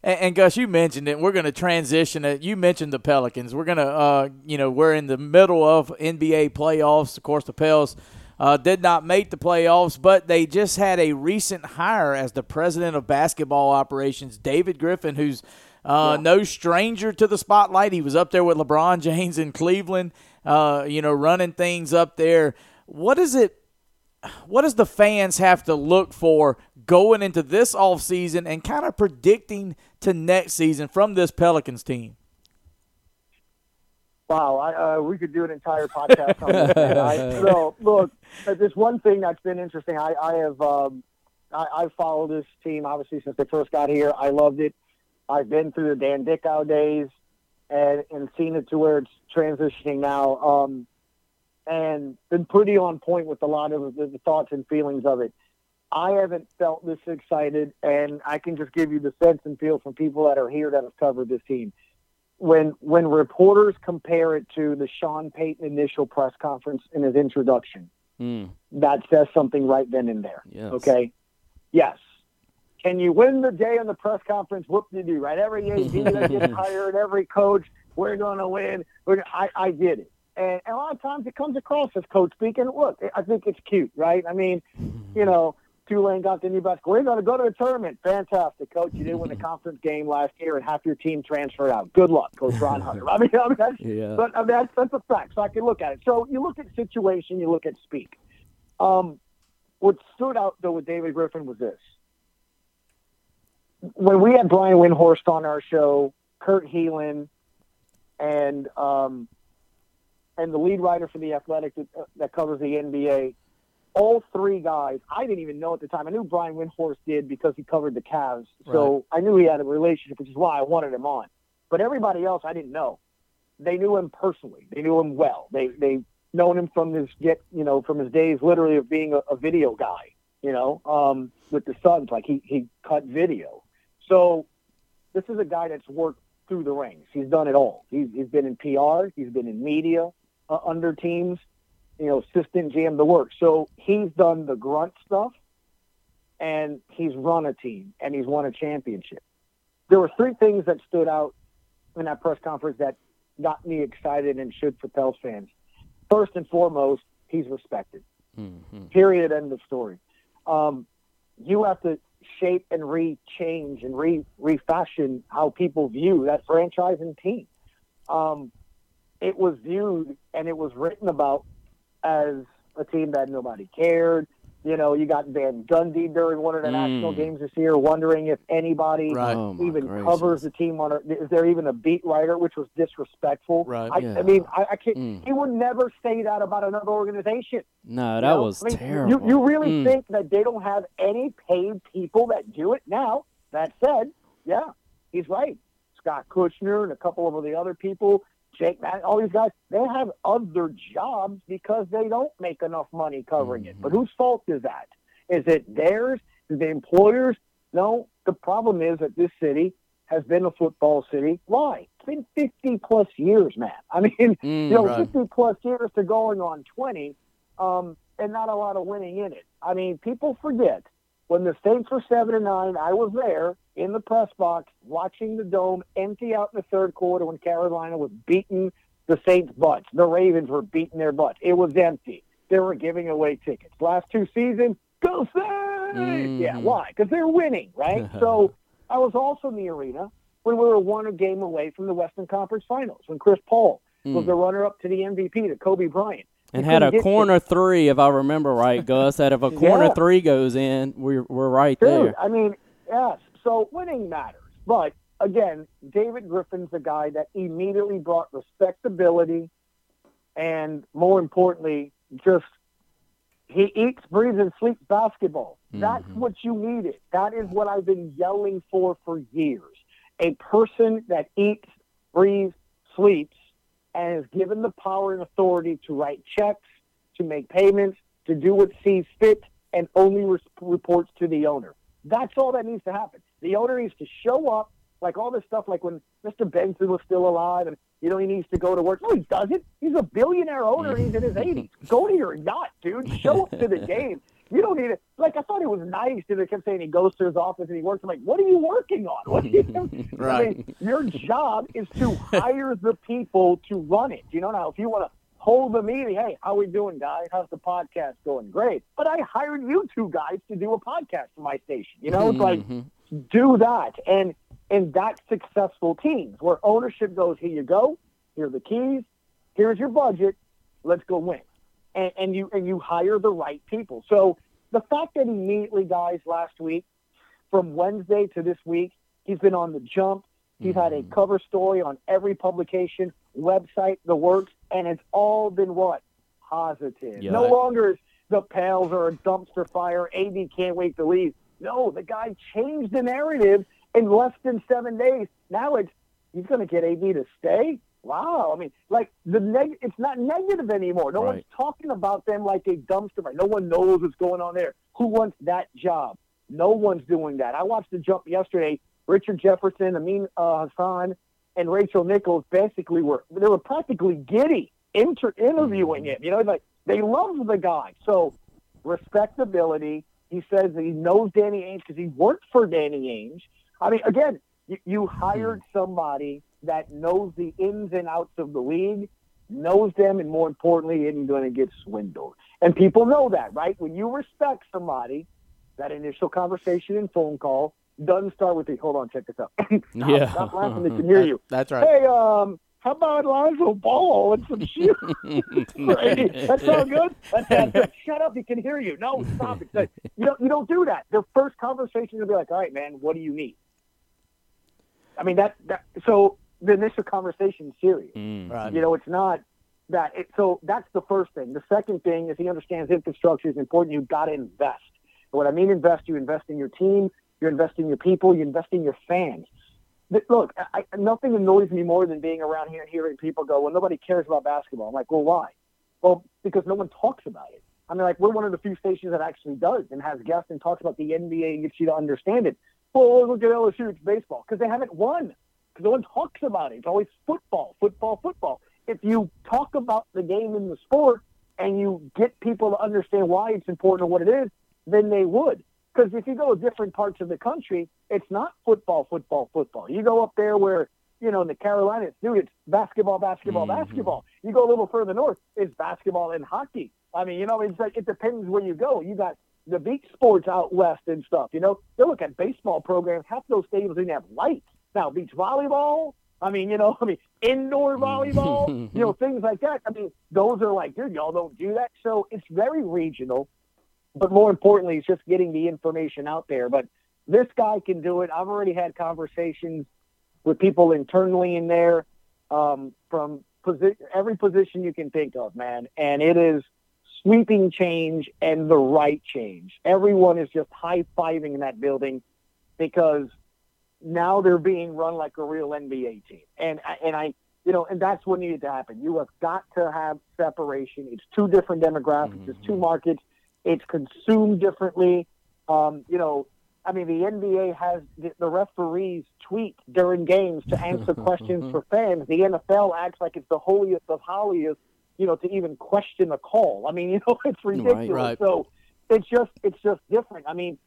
And, and Gus, you mentioned it. We're going to transition it. You mentioned the Pelicans. We're going to, uh, you know, we're in the middle of NBA playoffs. Of course, the Pels uh, did not make the playoffs, but they just had a recent hire as the president of basketball operations, David Griffin, who's uh, yeah. no stranger to the spotlight. He was up there with LeBron James in Cleveland, uh, you know, running things up there. What is it? What does the fans have to look for going into this offseason and kind of predicting to next season from this Pelicans team? Wow, I, uh, we could do an entire podcast on this. I, [laughs] so, look, there's one thing that's been interesting. I, I have um, I, I've followed this team obviously since they first got here. I loved it. I've been through the Dan Dickau days and and seen it to where it's transitioning now. Um, and been pretty on point with a lot of the, the thoughts and feelings of it. I haven't felt this excited, and I can just give you the sense and feel from people that are here that have covered this team when when reporters compare it to the Sean Payton initial press conference in his introduction, mm. that says something right then and there. Yes. Okay. Yes. Can you win the day on the press conference? Whoop de do, right? Every AD [laughs] that gets hired, every coach, we're going to win. We're, I, I get it. And, and a lot of times it comes across as coach speaking. Look, I think it's cute, right? I mean, you know, Tulane got the new basketball. We're going to go to the tournament. Fantastic, coach. You didn't win the [laughs] conference game last year, and half your team transferred out. Good luck, Coach [laughs] Ron Hunter. I mean, I mean that's, yeah. but I mean, that's, that's a fact. So I can look at it. So you look at situation, you look at speak. Um, what stood out though with David Griffin was this: when we had Brian Windhorst on our show, Kurt Helin, and um, and the lead writer for the Athletic that, uh, that covers the NBA all three guys, I didn't even know at the time. I knew Brian Windhorst did because he covered the Cavs. So right. I knew he had a relationship, which is why I wanted him on. But everybody else, I didn't know. They knew him personally. They knew him well. They they known him from his get you know from his days literally of being a, a video guy. You know, um, with the Suns, like he he cut video. So this is a guy that's worked through the ranks. He's done it all. He's he's been in PR. He's been in media uh, under teams you know, assistant GM the work. So he's done the grunt stuff and he's run a team and he's won a championship. There were three things that stood out in that press conference that got me excited and should for Pels fans. First and foremost, he's respected. Mm-hmm. Period. End of story. Um, you have to shape and re-change and re refashion how people view that franchise and team. Um, it was viewed and it was written about as a team that nobody cared. You know, you got Van Gundy during one of the mm. national games this year, wondering if anybody right. oh, even gracious. covers the team on. A, is there even a beat writer, which was disrespectful? Right. I, yeah. I mean, I, I can't. Mm. He would never say that about another organization. No, that know? was I mean, terrible. You, you really mm. think that they don't have any paid people that do it? Now, that said, yeah, he's right. Scott Kushner and a couple of the other people Jake all these guys, they have other jobs because they don't make enough money covering mm-hmm. it. But whose fault is that? Is it theirs? Is the employers? No. The problem is that this city has been a football city. Why? It's been 50 plus years, man. I [laughs] mean, mm, you know, right. 50 plus years to going on 20, um, and not a lot of winning in it. I mean, people forget when the Saints were seven and nine. I was there in the press box watching the dome empty out in the third quarter when Carolina was beating the Saints' butts. The Ravens were beating their butts. It was empty. They were giving away tickets. Last two seasons, go Saints! Mm-hmm. Yeah, why? Because they're winning, right? [laughs] so I was also in the arena when we were one game away from the Western Conference Finals, when Chris Paul mm. was the runner-up to the MVP, to Kobe Bryant. And had a corner three, if I remember right, Gus. That if a [laughs] corner yeah. three goes in, we're we're right Dude, there. I mean, yes, so winning matters. But again, David Griffin's a guy that immediately brought respectability and more importantly, just he eats, breathes, and sleeps basketball. Mm-hmm. That's what you needed. That is what I've been yelling for for years. A person that eats, breathes, sleeps, and is given the power and authority to write checks, to make payments, to do what sees fit, and only re- reports to the owner. That's all that needs to happen. The owner needs to show up, like all this stuff, like when Mr. Benson was still alive, and you know he needs to go to work. No, he doesn't. He's a billionaire owner. He's in his 80s. Go to your yacht, dude. Show up to the [laughs] game. You don't need it. Like I thought it was nice. And they kept saying he goes to his office and he works. I'm like, what are you working on? What are you [laughs] Right. I mean, your job is to hire the people to run it. You know, now if you want to hold the meeting, hey, how we doing, guys? How's the podcast going? Great. But I hired you two guys to do a podcast for my station. You know, it's like mm-hmm. do that and and that's successful teams where ownership goes, here you go, here are the keys, here's your budget, let's go win. And, and you and you hire the right people. So the fact that he immediately, guys, last week, from Wednesday to this week, he's been on the jump. He's had a hmm. cover story on every publication, website, the works, and it's all been what? Positive. Yeah. No longer is the Pels are a dumpster fire. AD can't wait to leave. No, the guy changed the narrative in less than seven days. Now it's he's going to get AD to stay. Wow, I mean, like the neg- it's not negative anymore. No Right. one's talking about them like a dumpster fire. No one knows what's going on there. Who wants that job? No one's doing that. I watched the jump yesterday. Richard Jefferson, Amin uh, Hassan, and Rachel Nichols basically were they were practically giddy inter- interviewing him. You know, like they love the guy. So respectability. He says that he knows Danny Ainge because he worked for Danny Ainge. I mean, again, you, you hired somebody that knows the ins and outs of the league, knows them, and more importantly, isn't going to get swindled. And people know that, right? When you respect somebody, that initial conversation and phone call doesn't start with the hold on, check this out. stop, [coughs] Yeah. stop [laughs] laughing, they can hear you. That's right. Hey, um, how about Lonzo Ball and some [laughs] shoes? Right? That sound good? That sounds good. [laughs] Shut up, he can hear you. No, stop it. Like, You don't you don't do that. The first conversation will be like, all right, man, what do you need? I mean that that so the initial conversation is serious. Mm. Right. You know, it's not that. It, so that's the first thing. The second thing is he understands infrastructure is important. You've got to invest. And what I mean invest, you invest in your team, you invest in your people, you invest in your fans. Th- Look, I, I- nothing annoys me more than being around here and hearing people go, "Well, nobody cares about basketball." I'm like, "Well, why?" Well, because no one talks about it. I mean, like we're one of the few stations that actually does and has guests and talks about the NBA and gets you to understand it. Well, look at LSU, it's baseball because they haven't won. Because no one talks about it. It's always football, football, football. If you talk about the game and the sport and you get people to understand why it's important and what it is, then they would. Because if you go to different parts of the country, it's not football, football, football. You go up there where, you know, in the Carolinas, dude, it's basketball, basketball, mm-hmm. basketball. You go a little further north, it's basketball and hockey. I mean, you know, it's like it depends where you go. You got the beach sports out west and stuff. You know, they look at baseball programs. Half those stadiums didn't have lights. Now, beach volleyball. I mean, you know, [laughs] I mean, indoor volleyball. you know, [laughs] things like that. I mean, those are like, dude, y'all don't do that. So it's very regional. But more importantly, it's just getting the information out there. But this guy can do it. I've already had conversations with people internally in there um, from posi- every position you can think of, man. And it is sweeping change and the right change. Everyone is just high fiving in that building because now they're being run like a real NBA team. And I- and I, you know, and that's what needed to happen. You have got to have separation. It's two different demographics. It's two markets. It's consumed differently. Um, you know, I mean, the NBA has the, the referees tweet during games to answer [laughs] questions for fans. The NFL acts like it's the holiest of holiest, you know, to even question a call. I mean, [laughs] you know, it's ridiculous. right. So it's just it's just different. I mean,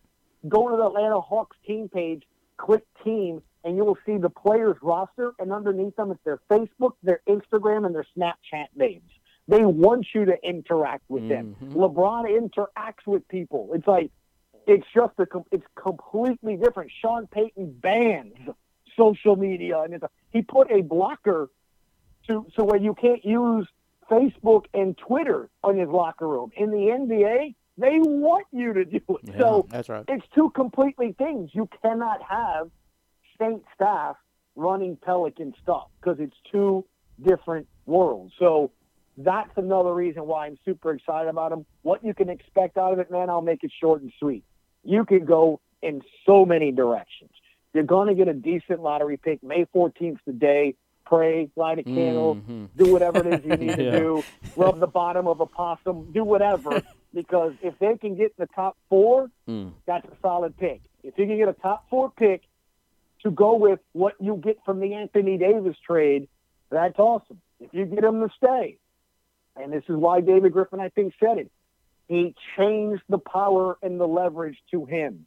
going to the Atlanta Hawks team page, click team, and you will see the players roster, and underneath them it's their Facebook, their Instagram, and their Snapchat names. They want you to interact with them. Mm-hmm. LeBron interacts with people. It's like it's just a com- it's completely different. Sean Payton bans social media, and he put a blocker to so where you can't use Facebook and Twitter on his locker room. In the NBA, they want you to do it. so That's right. it's two completely things. You cannot have state staff running Pelican stuff because it's two different worlds. So that's another reason why I'm super excited about them. What you can expect out of it, man, I'll make it short and sweet. You can go in so many directions. You're going to get a decent lottery pick. May 14th the day. Pray, light a candle, do whatever it is you need [laughs] Yeah. to do. Rub the bottom of a possum, do whatever. because if they can get in the top four, Mm. that's a solid pick. if you can get a top four pick to go with what you get from the Anthony Davis trade, that's awesome. If you get him to stay, and this is why David Griffin, I think, said it, he changed the power and the leverage to him.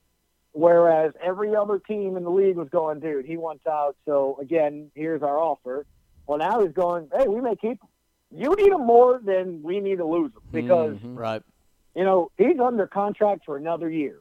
Whereas every other team in the league was going, dude, he wants out. So again, here's our offer. Well, now he's going, hey, we may keep him. You need him more than we need to lose him because, mm-hmm. right? You know, he's under contract for another year,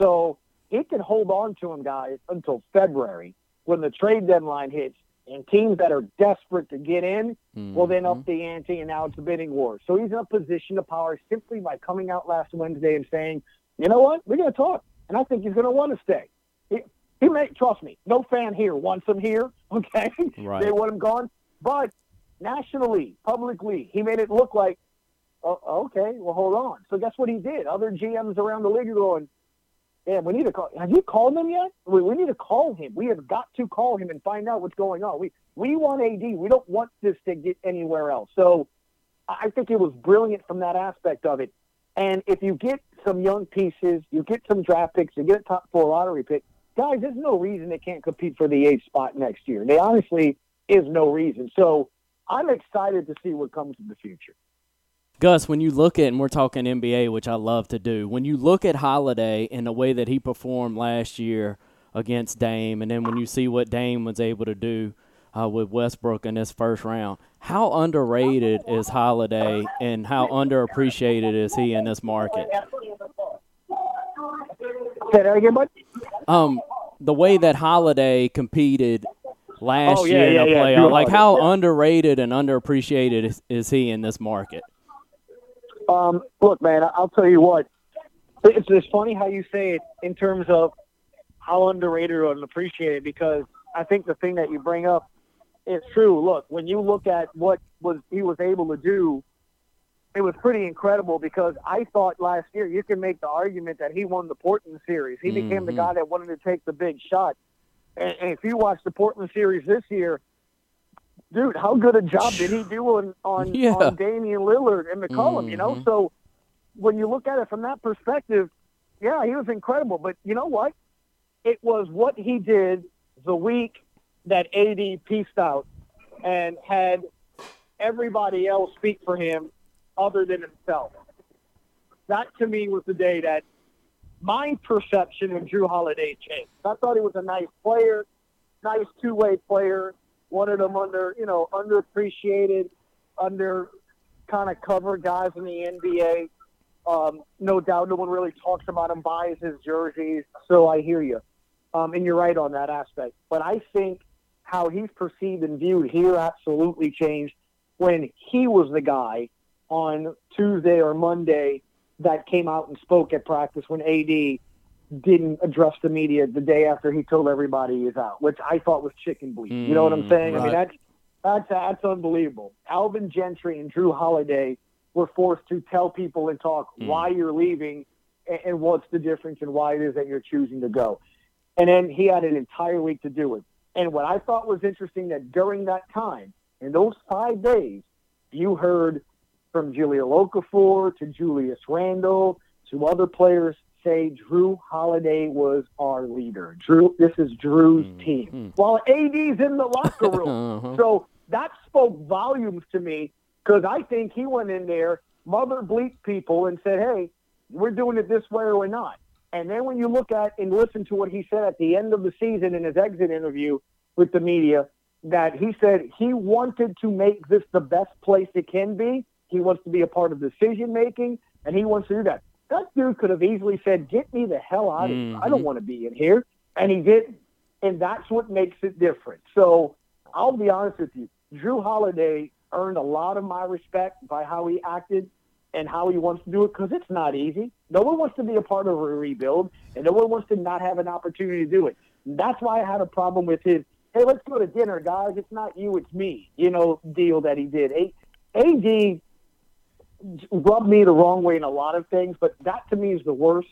so he can hold on to him, guys, until February when the trade deadline hits. And teams that are desperate to get in mm-hmm. will then up mm-hmm. the ante, and now it's a bidding war. So he's in a position of power simply by coming out last Wednesday and saying, you know what, we're going to talk and I think he's going to want to stay. He, he may trust me. No fan here wants him here. [laughs] Okay, right. they want him gone. But nationally, publicly, he made it look like, oh, okay, well, hold on. So guess what he did? Other GMs around the league are going, yeah, we need to call. Have you called him yet? We, we need to call him. We have got to call him and find out what's going on. We we want AD. We don't want this to get anywhere else. So I think it was brilliant from that aspect of it. And if you get some young pieces, you get some draft picks, you get a top four lottery pick, guys, there's no reason they can't compete for the eighth spot next year. They honestly is no reason. So I'm excited to see what comes in the future. Gus, when you look at, and we're talking NBA, which I love to do, when you look at Holiday and the way that he performed last year against Dame, and then when you see what Dame was able to do uh, with Westbrook in this first round, how underrated is Holiday and how underappreciated is he in this market? Say that again, bud. Um, the way that Holiday competed last oh, yeah, year in yeah, a yeah. playoff, like how underrated and underappreciated is, is he in this market? Um, look, man, I'll tell you what. It's, it's funny how you say it in terms of how underrated or unappreciated because I think the thing that you bring up it's true. Look, when you look at what was he was able to do, it was pretty incredible because I thought last year you can make the argument that he won the Portland series. He mm-hmm. became the guy that wanted to take the big shot. And, and, if you watch the Portland series this year, dude, how good a job did he do on on, [laughs] yeah. on Damian Lillard and McCollum? Mm-hmm. You know, so when you look at it from that perspective, yeah, he was incredible. But you know what? It was what he did the week that AD pieced out and had everybody else speak for him other than himself. That to me was the day that my perception of Jrue Holiday changed. I thought he was a nice player, nice two-way player. Wanted them under, you know, underappreciated, under kind of cover guys in the NBA. Um, no doubt, no one really talks about him, buys his jerseys. So I hear you, um, and you're right on that aspect. But I think how he's perceived and viewed here absolutely changed when he was the guy on Tuesday or Monday that came out and spoke at practice when AD didn't address the media the day after he told everybody he's out, which I thought was chicken bleed. Mm, you know what I'm saying? Right. I mean, that's that's that's unbelievable. Alvin Gentry and Jrue Holiday were forced to tell people and talk mm. why you're leaving and, and what's the difference and why it is that you're choosing to go. And then he had an entire week to do it. And what I thought was interesting that during that time, in those five days, you heard from Jahlil Okafor to Julius Randle to other players say Jrue Holiday was our leader. Jrue, this is Jrue's mm-hmm. team. While AD's in the locker room. [laughs] uh-huh. So that spoke volumes to me because I think he went in there, mother bleep people, and said, hey, we're doing it this way or we're not. And then when you look at and listen to what he said at the end of the season in his exit interview with the media, that he said he wanted to make this the best place it can be. He wants to be a part of decision making, and he wants to do that. That dude could have easily said, "Get me the hell out of here! I don't Mhm. want to be in here," and he didn't. And that's what makes it different. So I'll be honest with you, Jrue Holiday earned a lot of my respect by how he acted and how he wants to do it because it's not easy. No one wants to be a part of a rebuild, and no one wants to not have an opportunity to do it. That's why I had a problem with his, hey, let's go to dinner, guys. It's not you, it's me, you know, deal that he did. AD rubbed me the wrong way in a lot of things, but that to me is the worst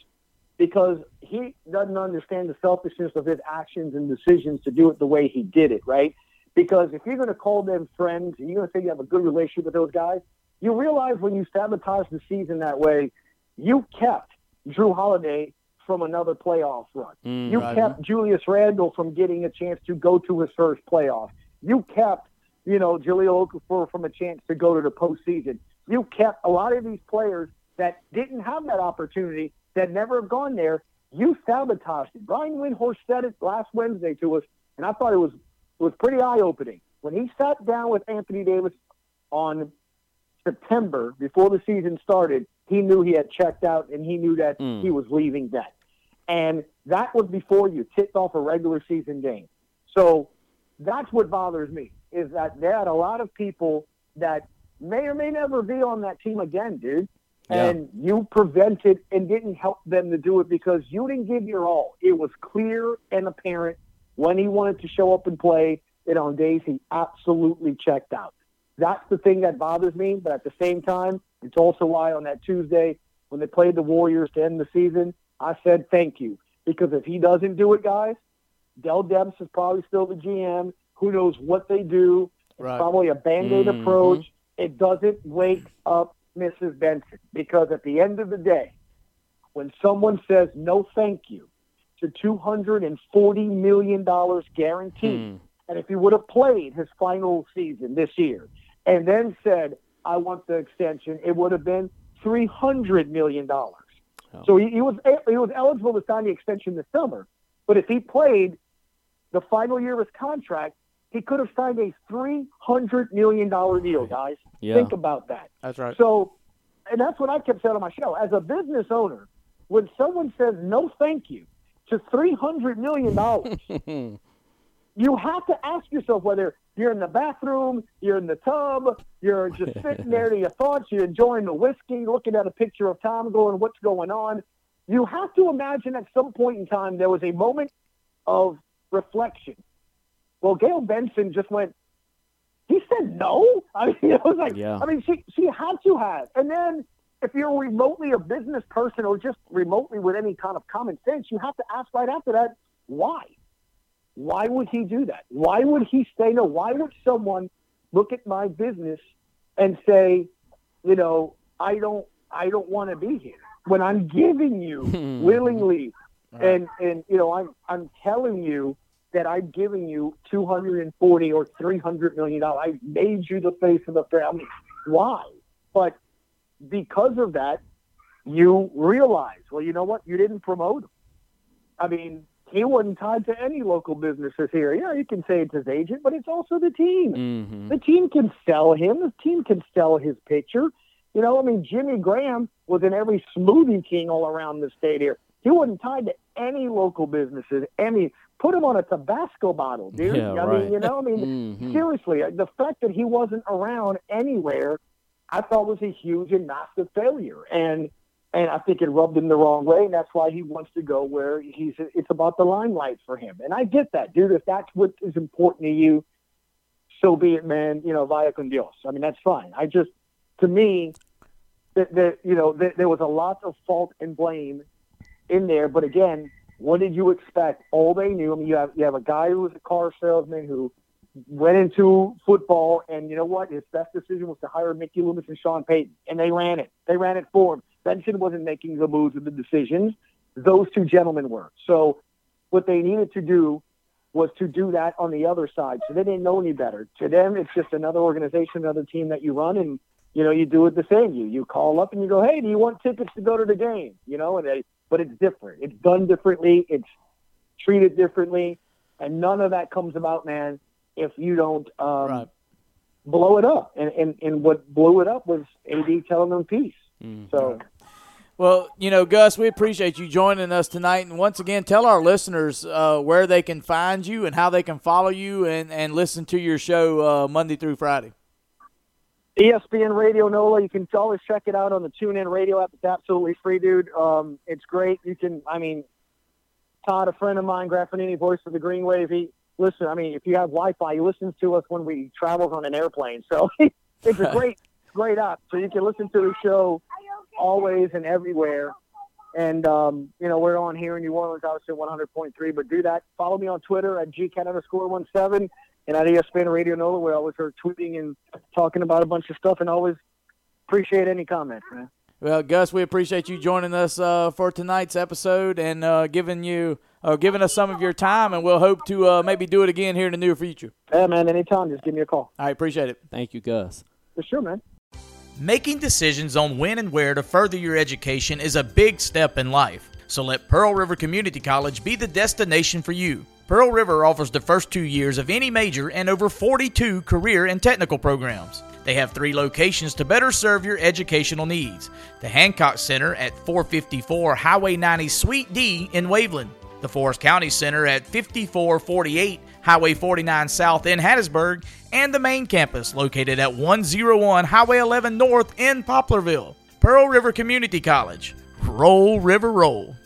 because he doesn't understand the selfishness of his actions and decisions to do it the way he did it, right? Because if you're going to call them friends, you're going to say you have a good relationship with those guys, you realize when you sabotage the season that way, you kept Jrue Holiday from another playoff run. Mm, you right. kept Julius Randle from getting a chance to go to his first playoff. You kept, you know, Jahlil Okafor from a chance to go to the postseason. You kept a lot of these players that didn't have that opportunity, that never have gone there. You sabotaged it. Brian Windhorst said it last Wednesday to us, and I thought it was it was pretty eye opening when he sat down with Anthony Davis on September before the season started. He knew he had checked out, and he knew that Mm. he was leaving then. And that was before you tipped off a regular season game. So that's what bothers me is that there are a lot of people that may or may never be on that team again, dude. Yeah. And you prevented and didn't help them to do it because you didn't give your all. It was clear and apparent when he wanted to show up and play that on days he absolutely checked out. That's the thing that bothers me. But at the same time, it's also why on that Tuesday when they played the Warriors to end the season, I said thank you because if he doesn't do it, guys, Dell Demps is probably still the GM. Who knows what they do? It's Right. probably a band-aid Mhm. approach. It doesn't wake up Mrs. Benson because at the end of the day, when someone says no thank you to $240 million guaranteed, Hmm. and if he would have played his final season this year and then said, I want the extension, it would have been $300 million. Oh. So he, he was he was eligible to sign the extension this summer. But if he played the final year of his contract, he could have signed a $300 million deal, guys. Yeah. Think about that. That's right. So, and that's what I kept saying on my show. As a business owner, when someone says no thank you to $300 million, [laughs] you have to ask yourself whether you're in the bathroom, you're in the tub, you're just [laughs] sitting there to your thoughts, you're enjoying the whiskey, looking at a picture of Tom going, what's going on? You have to imagine at some point in time there was a moment of reflection. Well, Gail Benson just went, he said no? [laughs] I mean, it was like, Yeah. I mean, she, she had to have. And then if you're remotely a business person or just remotely with any kind of common sense, you have to ask right after that, why? Why would he do that? Why would he say no? Why would someone look at my business and say, you know, I don't, I don't want to be here when I'm giving you [laughs] hmm. willingly, and and you know, I'm I'm telling you that I'm giving you 240 or 300 million dollars. I made you the face of the family. Why? But because of that, you realize, well, you know what? You didn't promote him. I mean, he wasn't tied to any local businesses here. Yeah, you can say it's his agent, but it's also the team. hmm The team can sell him. The team can sell his picture. You know, I mean, Jimmy Graham was in every smoothie king all around the state here. He wasn't tied to any local businesses. Any put him on a Tabasco bottle, dude. Yeah, I right. mean, you know, I mean, Mhm. seriously, the fact that he wasn't around anywhere, I thought was a huge and massive failure, and and I think it rubbed him the wrong way, and that's why he wants to go where he's. It's about the limelight for him, and I get that, dude. If that's what is important to you, so be it, man. You know, vaya con Dios. I mean, that's fine. I just, to me, that you know, there was a lot of fault and blame in there. But again, what did you expect? All they knew. I mean, you have you have a guy who was a car salesman who went into football, and you know what? His best decision was to hire Mickey Loomis and Sean Payton, and they ran it. They ran it for him. Benson wasn't making the moves and the decisions; those two gentlemen were. So, what they needed to do was to do that on the other side. So they didn't know any better. To them, it's just another organization, another team that you run, and you know you do it the same. You you call up and you go, hey, do you want tickets to go to the game? You know, and they, but it's different. It's done differently. It's treated differently, and none of that comes about, man, if you don't um, Right. blow it up. And, and and what blew it up was AD telling them peace. Mhm. So. Well, you know, Gus, we appreciate you joining us tonight. And once again, tell our listeners uh, where they can find you and how they can follow you and, and listen to your show uh, Monday through Friday. ESPN Radio NOLA. You can always check it out on the TuneIn Radio app. It's absolutely free, dude. Um, it's great. You can, I mean, Todd, a friend of mine, Graffagnini, voice of the Green Wave. He listen. I mean, if you have Wi-Fi, he listens to us when we travel on an airplane. So [laughs] it's a [laughs] great, great app. So you can listen to the show always and everywhere. And um, you know, we're on here in New Orleans, obviously 100.3. But do that. Follow me on Twitter at gcat underscore one seven and at ESPN Radio NOLA, where I always are tweeting and talking about a bunch of stuff, and always appreciate any comments, man. Well, Gus, we appreciate you joining us uh, for tonight's episode and uh, giving you uh, giving us some of your time, and we'll hope to uh, maybe do it again here in the near future. Yeah, man. Anytime, just give me a call. I appreciate it. Thank you, Gus. For sure, man. Making decisions on when and where to further your education is a big step in life. So let Pearl River Community College be the destination for you. Pearl River offers the first two years of any major and over 42 career and technical programs. They have three locations to better serve your educational needs the Hancock Center at 454 Highway 90 Suite D in Waveland, the Forrest County Center at 5448 Highway 49 South in Hattiesburg, and the main campus located at 101 Highway 11 North in Poplarville. Pearl River Community College. Roll, River, roll.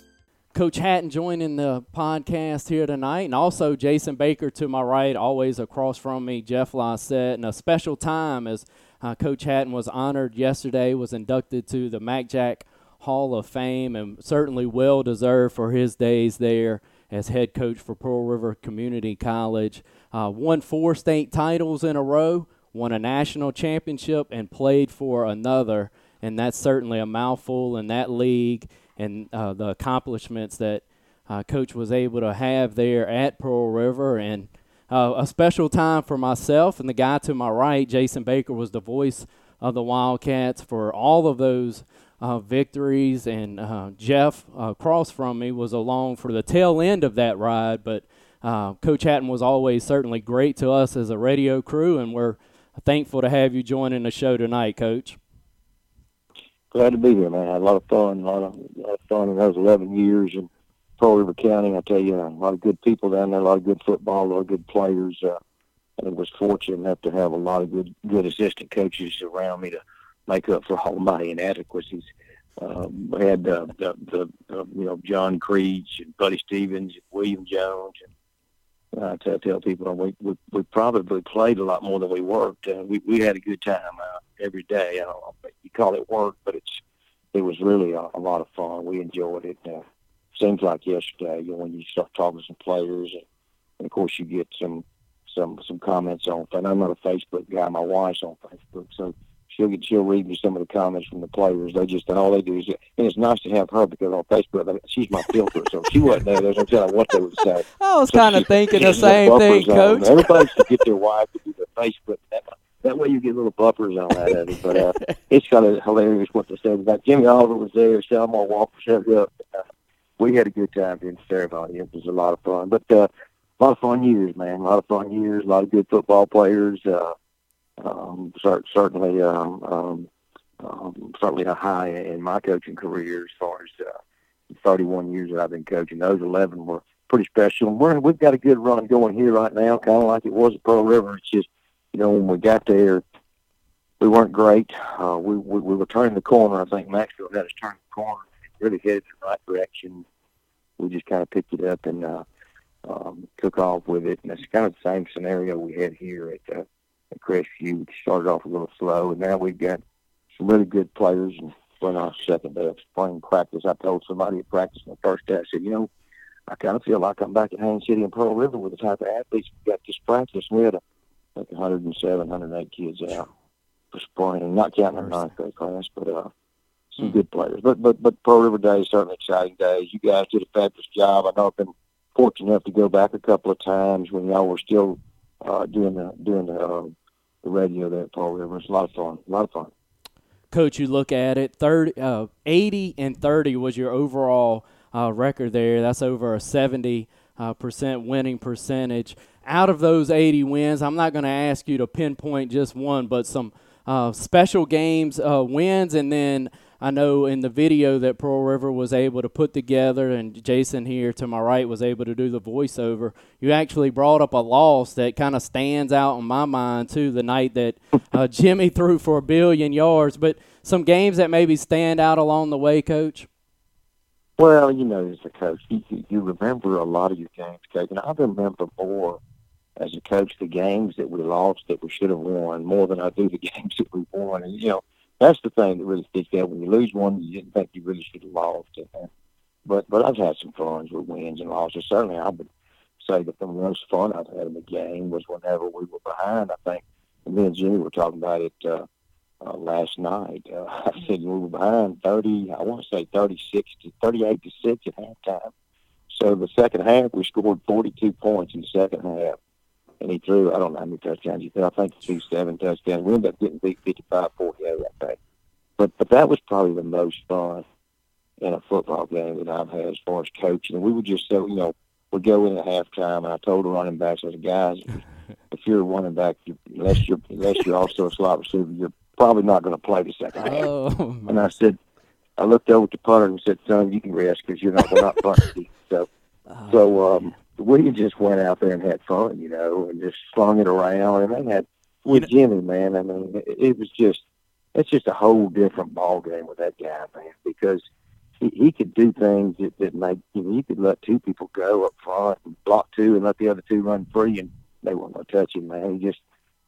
Coach Hatton joining the podcast here tonight, and also Jason Baker to my right, always across from me, Jeff Lysette, and a special time as uh, Coach Hatton was honored yesterday, was inducted to the MACJC Hall of Fame, and certainly well deserved for his days there as head coach for Pearl River Community College. Uh, won four state titles in a row, won a national championship, and played for another, and that's certainly a mouthful in that league and uh, the accomplishments that uh, Coach was able to have there at Pearl River. And uh, a special time for myself and the guy to my right, Jason Baker, was the voice of the Wildcats for all of those uh, victories. And uh, Jeff across from me was along for the tail end of that ride. But Coach Hatton was always certainly great to us as a radio crew, and we're thankful to have you joining the show tonight, Coach glad to be here, man. I had a lot of fun, a lot of, a lot of fun in those 11 years in Pearl River County. I tell you, a lot of good people down there, a lot of good football, a lot of good players. Uh, I was fortunate enough to have a lot of good, good assistant coaches around me to make up for all my inadequacies. Um, we had uh, the, the, uh, you know John Creech and Buddy Stephens, and William Jones, and uh, to tell people we, we we probably played a lot more than we worked. Uh, we we had a good time. Uh, every day. I don't know you call it work, but it's it was really a, a lot of fun. We enjoyed it. Uh, seems like yesterday, you know, when you start talking to some players, and, and of course you get some some some comments on. And I'm not a Facebook guy. My wife's on Facebook, so she'll get she'll read me some of the comments from the players. They just and all they do is, and it's nice to have her because on Facebook she's my filter, so she wasn't there. There's no telling what they would say. [laughs] I was so kind of thinking the same thing, Coach. Everybody should get their wife to do the Facebook. That that way you get little buffers on that of it. But uh, [laughs] it's kind of hilarious what they said about Jimmy Oliver was there, Selma Walker showed up. Uh, we had a good time in ceremony. It was a lot of fun. But uh, a lot of fun years, man. A lot of fun years. A lot of good football players. Uh, um, certainly, um, um, um, certainly a high in my coaching career as far as uh, 31 years that I've been coaching. Those 11 were pretty special. And we're, we've got a good run going here right now, kind of like it was at Pearl River. It's just you know, when we got there, we weren't great. Uh, we, we we were turning the corner. I think Maxfield had us turn the corner. Really headed the right direction. We just kind of picked it up and uh, um, took off with it. And it's kind of the same scenario we had here at, uh, at Crestview. We started off a little slow, and now we've got some really good players. And when our second day of spring practice, I told somebody at practice on the first day, I said, you know, I kind of feel like I'm back at Haines City and Pearl River with the type of athletes we got this practice. We had like 107, 108 kids out for spring, not counting our ninth grade class, but uh, some mm. good players. But but but Pearl River Day is certainly exciting days. You guys did a fabulous job. I know I've been fortunate enough to go back a couple of times when y'all were still uh, doing the doing the, uh, the radio there at Pearl River. It's a lot of fun. A lot of fun. Coach, you look at it, 30, uh, 80 and 30 was your overall uh, record there. That's over a 70 uh, percent winning percentage out of those 80 wins, I'm not going to ask you to pinpoint just one, but some uh, special games uh, wins, and then I know in the video that Pearl River was able to put together, and Jason here to my right was able to do the voiceover. You actually brought up a loss that kind of stands out in my mind too. The night that uh, Jimmy [laughs] threw for a billion yards, but some games that maybe stand out along the way, Coach. Well, you know, as a coach, you, you remember a lot of your games, Coach, and I remember more as a coach the games that we lost that we should have won more than I do the [laughs] games that we won. And you know, that's the thing that really sticks out. When you lose one, you didn't think you really should have lost. But but I've had some fun with wins and losses. Certainly, I would say that the most fun I've had in the game was whenever we were behind. I think me and Jimmy were talking about it uh, uh, last night. Uh, [laughs] I said we were behind 30, I want to say 36 to 38 to 6 at halftime. So the second half, we scored 42 points in the second half. And he threw, I don't know how many touchdowns he threw. I think he threw seven touchdowns. We ended up getting beat 55 48 that day. But, but that was probably the most fun in a football game that I've had as far as coaching. And we would just so, you know, we'd go in at halftime, and I told the running backs, I said, guys, [laughs] if you're a running back, unless you're, unless you're also a slot receiver, you're probably not going to play the second half. Oh, and I said, I looked over to Punter and said, son, you can rest because you're not, we're not [laughs] punting. So, oh, so um, we just went out there and had fun, you know, and just slung it around. And they had with Jimmy, man. I mean, it, was just it's just a whole different ball game with that guy, man, because he, he could do things that, that make you know, you could let two people go up front and block two and let the other two run free and they weren't gonna touch him, man. He just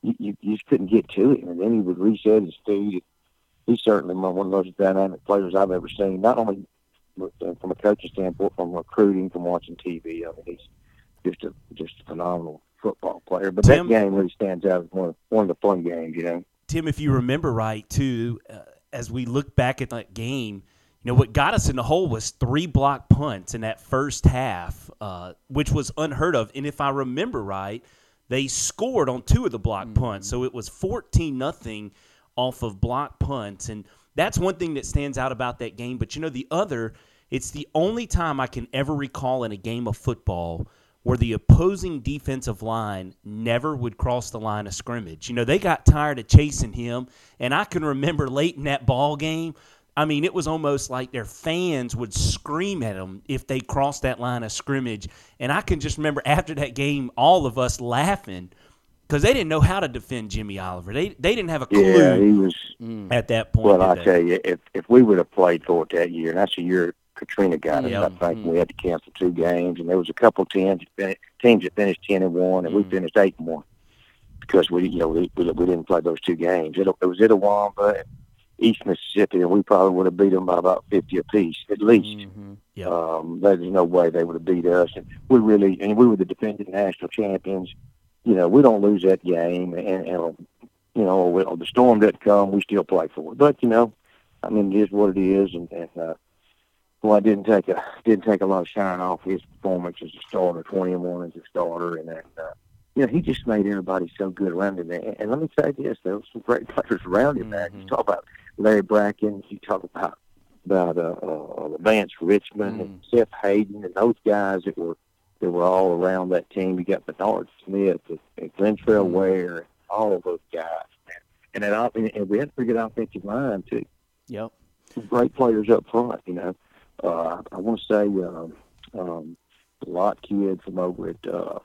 you, you, you just couldn't get to him and then he would reset his speed. He's certainly one of those dynamic players I've ever seen, not only from a coaching standpoint, from recruiting, from watching TV. I mean, he's just a just a phenomenal football player. But Tim, that game really stands out as one of, one of the fun games, you know. Tim, if you remember right, too, uh, as we look back at that game, you know what got us in the hole was three block punts in that first half, uh, which was unheard of. And if I remember right, they scored on two of the block mm-hmm. punts, so it was fourteen nothing off of block punts, and that's one thing that stands out about that game. But you know, the other, it's the only time I can ever recall in a game of football where the opposing defensive line never would cross the line of scrimmage. You know, they got tired of chasing him, and I can remember late in that ball game. I mean, it was almost like their fans would scream at them if they crossed that line of scrimmage. And I can just remember after that game, all of us laughing because they didn't know how to defend Jimmy Oliver. They they didn't have a clue. Yeah, he was at that point. Well, I tell you, if if we would have played for it that year, and that's a year Katrina got us. Yep. I think mm-hmm. we had to cancel two games, and there was a couple teams teams that finished ten and one, and mm-hmm. we finished eight and one because we you know we, we, didn't play those two games. It, it was Itawamba and East Mississippi, and we probably would have beat them by about fifty apiece at least. Mm-hmm. Yep. Um, there's no way they would have beat us, and we really and we were the defending national champions. You know, we don't lose that game, and, and you know, or the storm doesn't come, we still play for it. But you know, I mean, it is what it is, and, and uh, well, I didn't take a didn't take a lot of shine off his performance as a starter, twenty and one as a starter, and that uh, you know he just made everybody so good around him. And, and let me say this: there were some great players around him. Mm-hmm. You talk about Larry Brackens, you talk about about uh, uh, Vance Richmond mm-hmm. and Seth Hayden, and those guys that were that were all around that team. You got Bernard Smith and, and Glentrell mm-hmm. Ware, and all of those guys. And, and, and we had a pretty good offensive line too. Yep. Some great players up front, you know uh, I want to say um, um, the Lott kid from over at uh,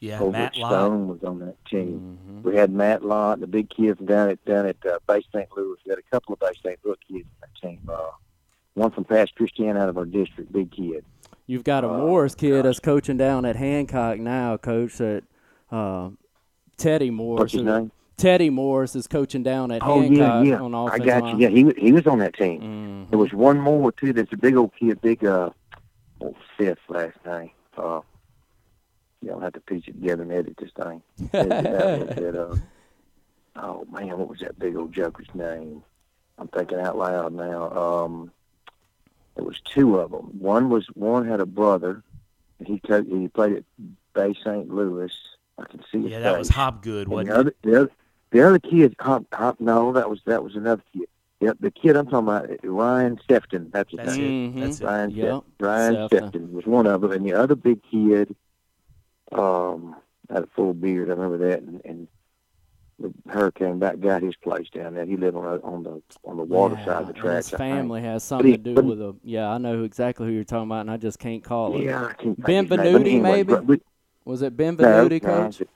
yeah, over Matt at Stone Lott. was on that team. Mm-hmm. We had Matt Lott, the big kid from down at down at uh, Bay St. Louis. We had a couple of Bay St. Louis kids on that team. Uh, one from Pass Christian out of our district, big kid. You've got a uh, Morris kid that's coaching down at Hancock now, coach at uh, Teddy Morris. What's his name? Teddy Morris is coaching down at oh, Hancock yeah, yeah. on offense. I got line. you. Yeah, he he was on that team. Mm-hmm. There was one more too. That's a big old kid, big uh, oh, fifth last name. Uh, y'all have to piece it together and edit this thing. [laughs] that, uh, oh man, what was that big old joker's name? I'm thinking out loud now. Um, there was two of them. One was one had a brother. And he co- he played at Bay St. Louis. I can see his Yeah, that face. was Hopgood, wasn't the other, the other, the other kid, Hop, Hop, no, that was that was another kid. Yep, the kid I'm talking about, Ryan Sefton. That's his That's name. It. That's Ryan, it. Yep. Ryan Sefton. Sefton was one of them, and the other big kid um, had a full beard. I remember that, and, and the hurricane back got his place down there. He lived on the on the on the water yeah, side of the tracks. His family has something he, to do with him. Yeah, I know exactly who you're talking about, and I just can't call it. Yeah, I can't Benvenuti, anyway, maybe. we, was it Benvenuti, no, coach? No,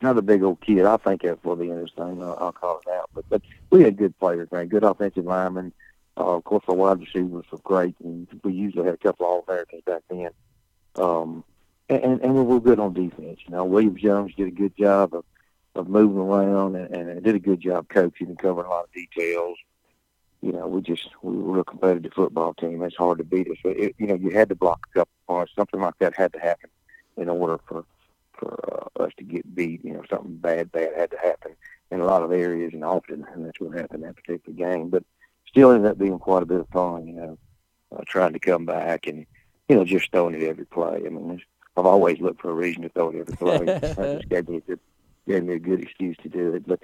another big old kid. I'll think of end of this thing. I'll, I'll call it out. But but we had good players, man. Good offensive linemen. Uh, of course, our wide receivers were great, and we usually had a couple All Americans back then. Um, and, and we were good on defense. You know, Williams Jones did a good job of, of moving around and, and did a good job coaching and covering a lot of details. You know, we just we were a competitive football team. It's hard to beat us. But it, you know, you had to block a couple points. Something like that had to happen in order for for uh, us to get beat. You know, something bad, bad had to happen in a lot of areas and often, and that's what happened that particular game. But still ended up being quite a bit of fun. You know, uh, trying to come back and you know just throwing it every play. I mean, I've always looked for a reason to throw it every play. [laughs] that just gave me a good, gave me a good excuse to do it. But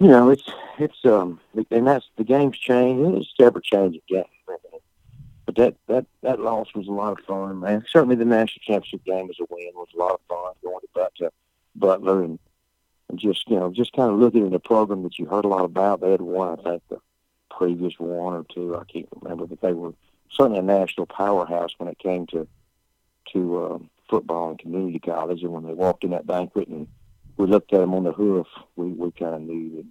you know, it's it's um, and that's the game's changed. It's ever changing game. But that that that loss was a lot of fun, man. Certainly, the national championship game as a win was a lot of fun. Going back to Butler and, and just you know just kind of looking at the program that you heard a lot about. They had won, I think, the previous one or two. I can't remember, but they were certainly a national powerhouse when it came to to uh, football and community college. And when they walked in that banquet and we looked at them on the hoof, we we kind of knew that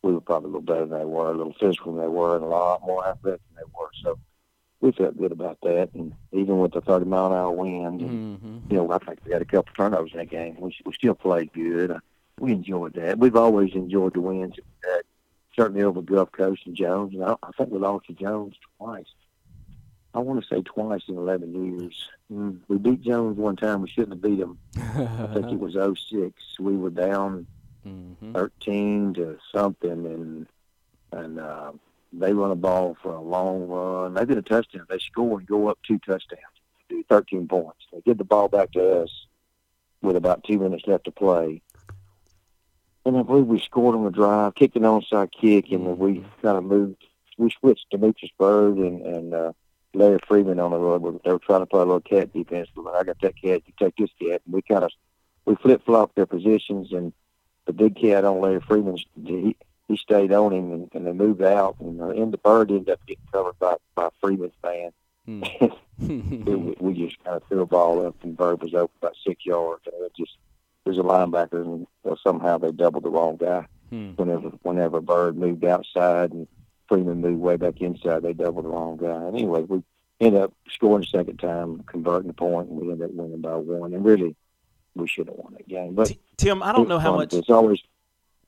we were probably a little better than they were, a little physical than they were, and a lot more athletic than they were. So we felt good about that. And even with the 30 mile an hour wind, and, mm-hmm. you know, I think we had a couple turnovers in that game. We, we still played good. Uh, we enjoyed that. We've always enjoyed the wins. Uh, certainly over Gulf Coast and Jones. And I, I think we lost to Jones twice. I want to say twice in 11 years. Mm, we beat Jones one time. We shouldn't have beat him. I think it [laughs] was 06. We were down mm-hmm. 13 to something, and and uh, they run a ball for a long run. They get a touchdown. They score and go up two touchdowns, do 13 points. They get the ball back to us with about two minutes left to play. And I believe we scored on the drive, kicked an onside kick, and mm-hmm. we kind of moved. We switched Demetrius Byrd and, and uh, Larry Freeman on the road. They were trying to play a little cat defense, but I got that cat. You take this cat, and we kind of we flip flopped their positions. And the big cat on Larry Freeman's, he stayed on him, and, and they moved out, and uh, and the Byrd ended up getting covered by by Freeman's man. Hmm. [laughs] it, we just kind of threw a ball up, and Byrd was open about six yards, and it just there's a linebacker, and well, somehow they doubled the wrong guy. Hmm. Whenever whenever Byrd moved outside and Freeman moved way back inside, they doubled the wrong guy. And anyway, we ended up scoring the second time, converting the point, and we ended up winning by one. And really, we should have won that game. But Tim, I don't know how much. It's always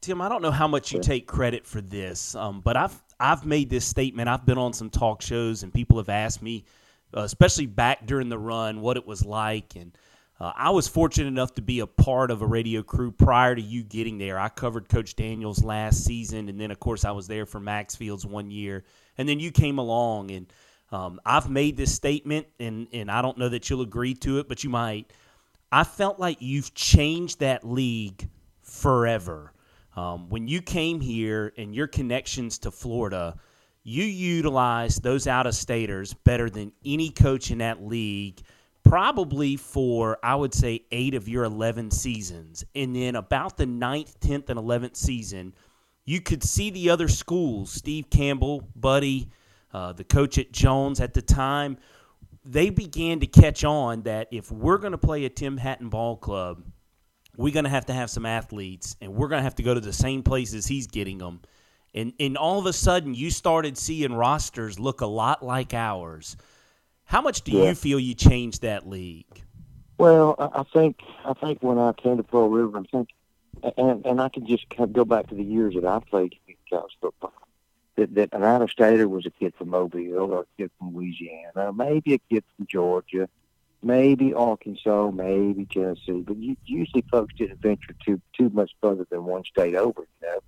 Tim, I don't know how much you take credit for this, um, but I've I've made this statement. I've been on some talk shows, and people have asked me, uh, especially back during the run, what it was like. And uh, I was fortunate enough to be a part of a radio crew prior to you getting there. I covered Coach Daniels last season, and then of course I was there for Max Fields one year, and then you came along, and um, I've made this statement, and and I don't know that you'll agree to it, but you might. I felt like you've changed that league forever. Um, when you came here and your connections to Florida, you utilized those out of staters better than any coach in that league, probably for, I would say, eight of your 11 seasons. And then about the ninth, 10th, and 11th season, you could see the other schools, Steve Campbell, Buddy, uh, the coach at Jones at the time, they began to catch on that if we're going to play a Tim Hatton ball club, we're going to have to have some athletes and we're going to have to go to the same places he's getting them. And, and all of a sudden, you started seeing rosters look a lot like ours. How much do yeah. you feel you changed that league? Well, I think I think when I came to Pearl River, I think, and and I can just kind of go back to the years that I played college football. That, that an out-of-stater was a kid from Mobile or a kid from Louisiana, maybe a kid from Georgia, maybe Arkansas, maybe Tennessee, but you, usually folks didn't venture too too much further than one state over. You know,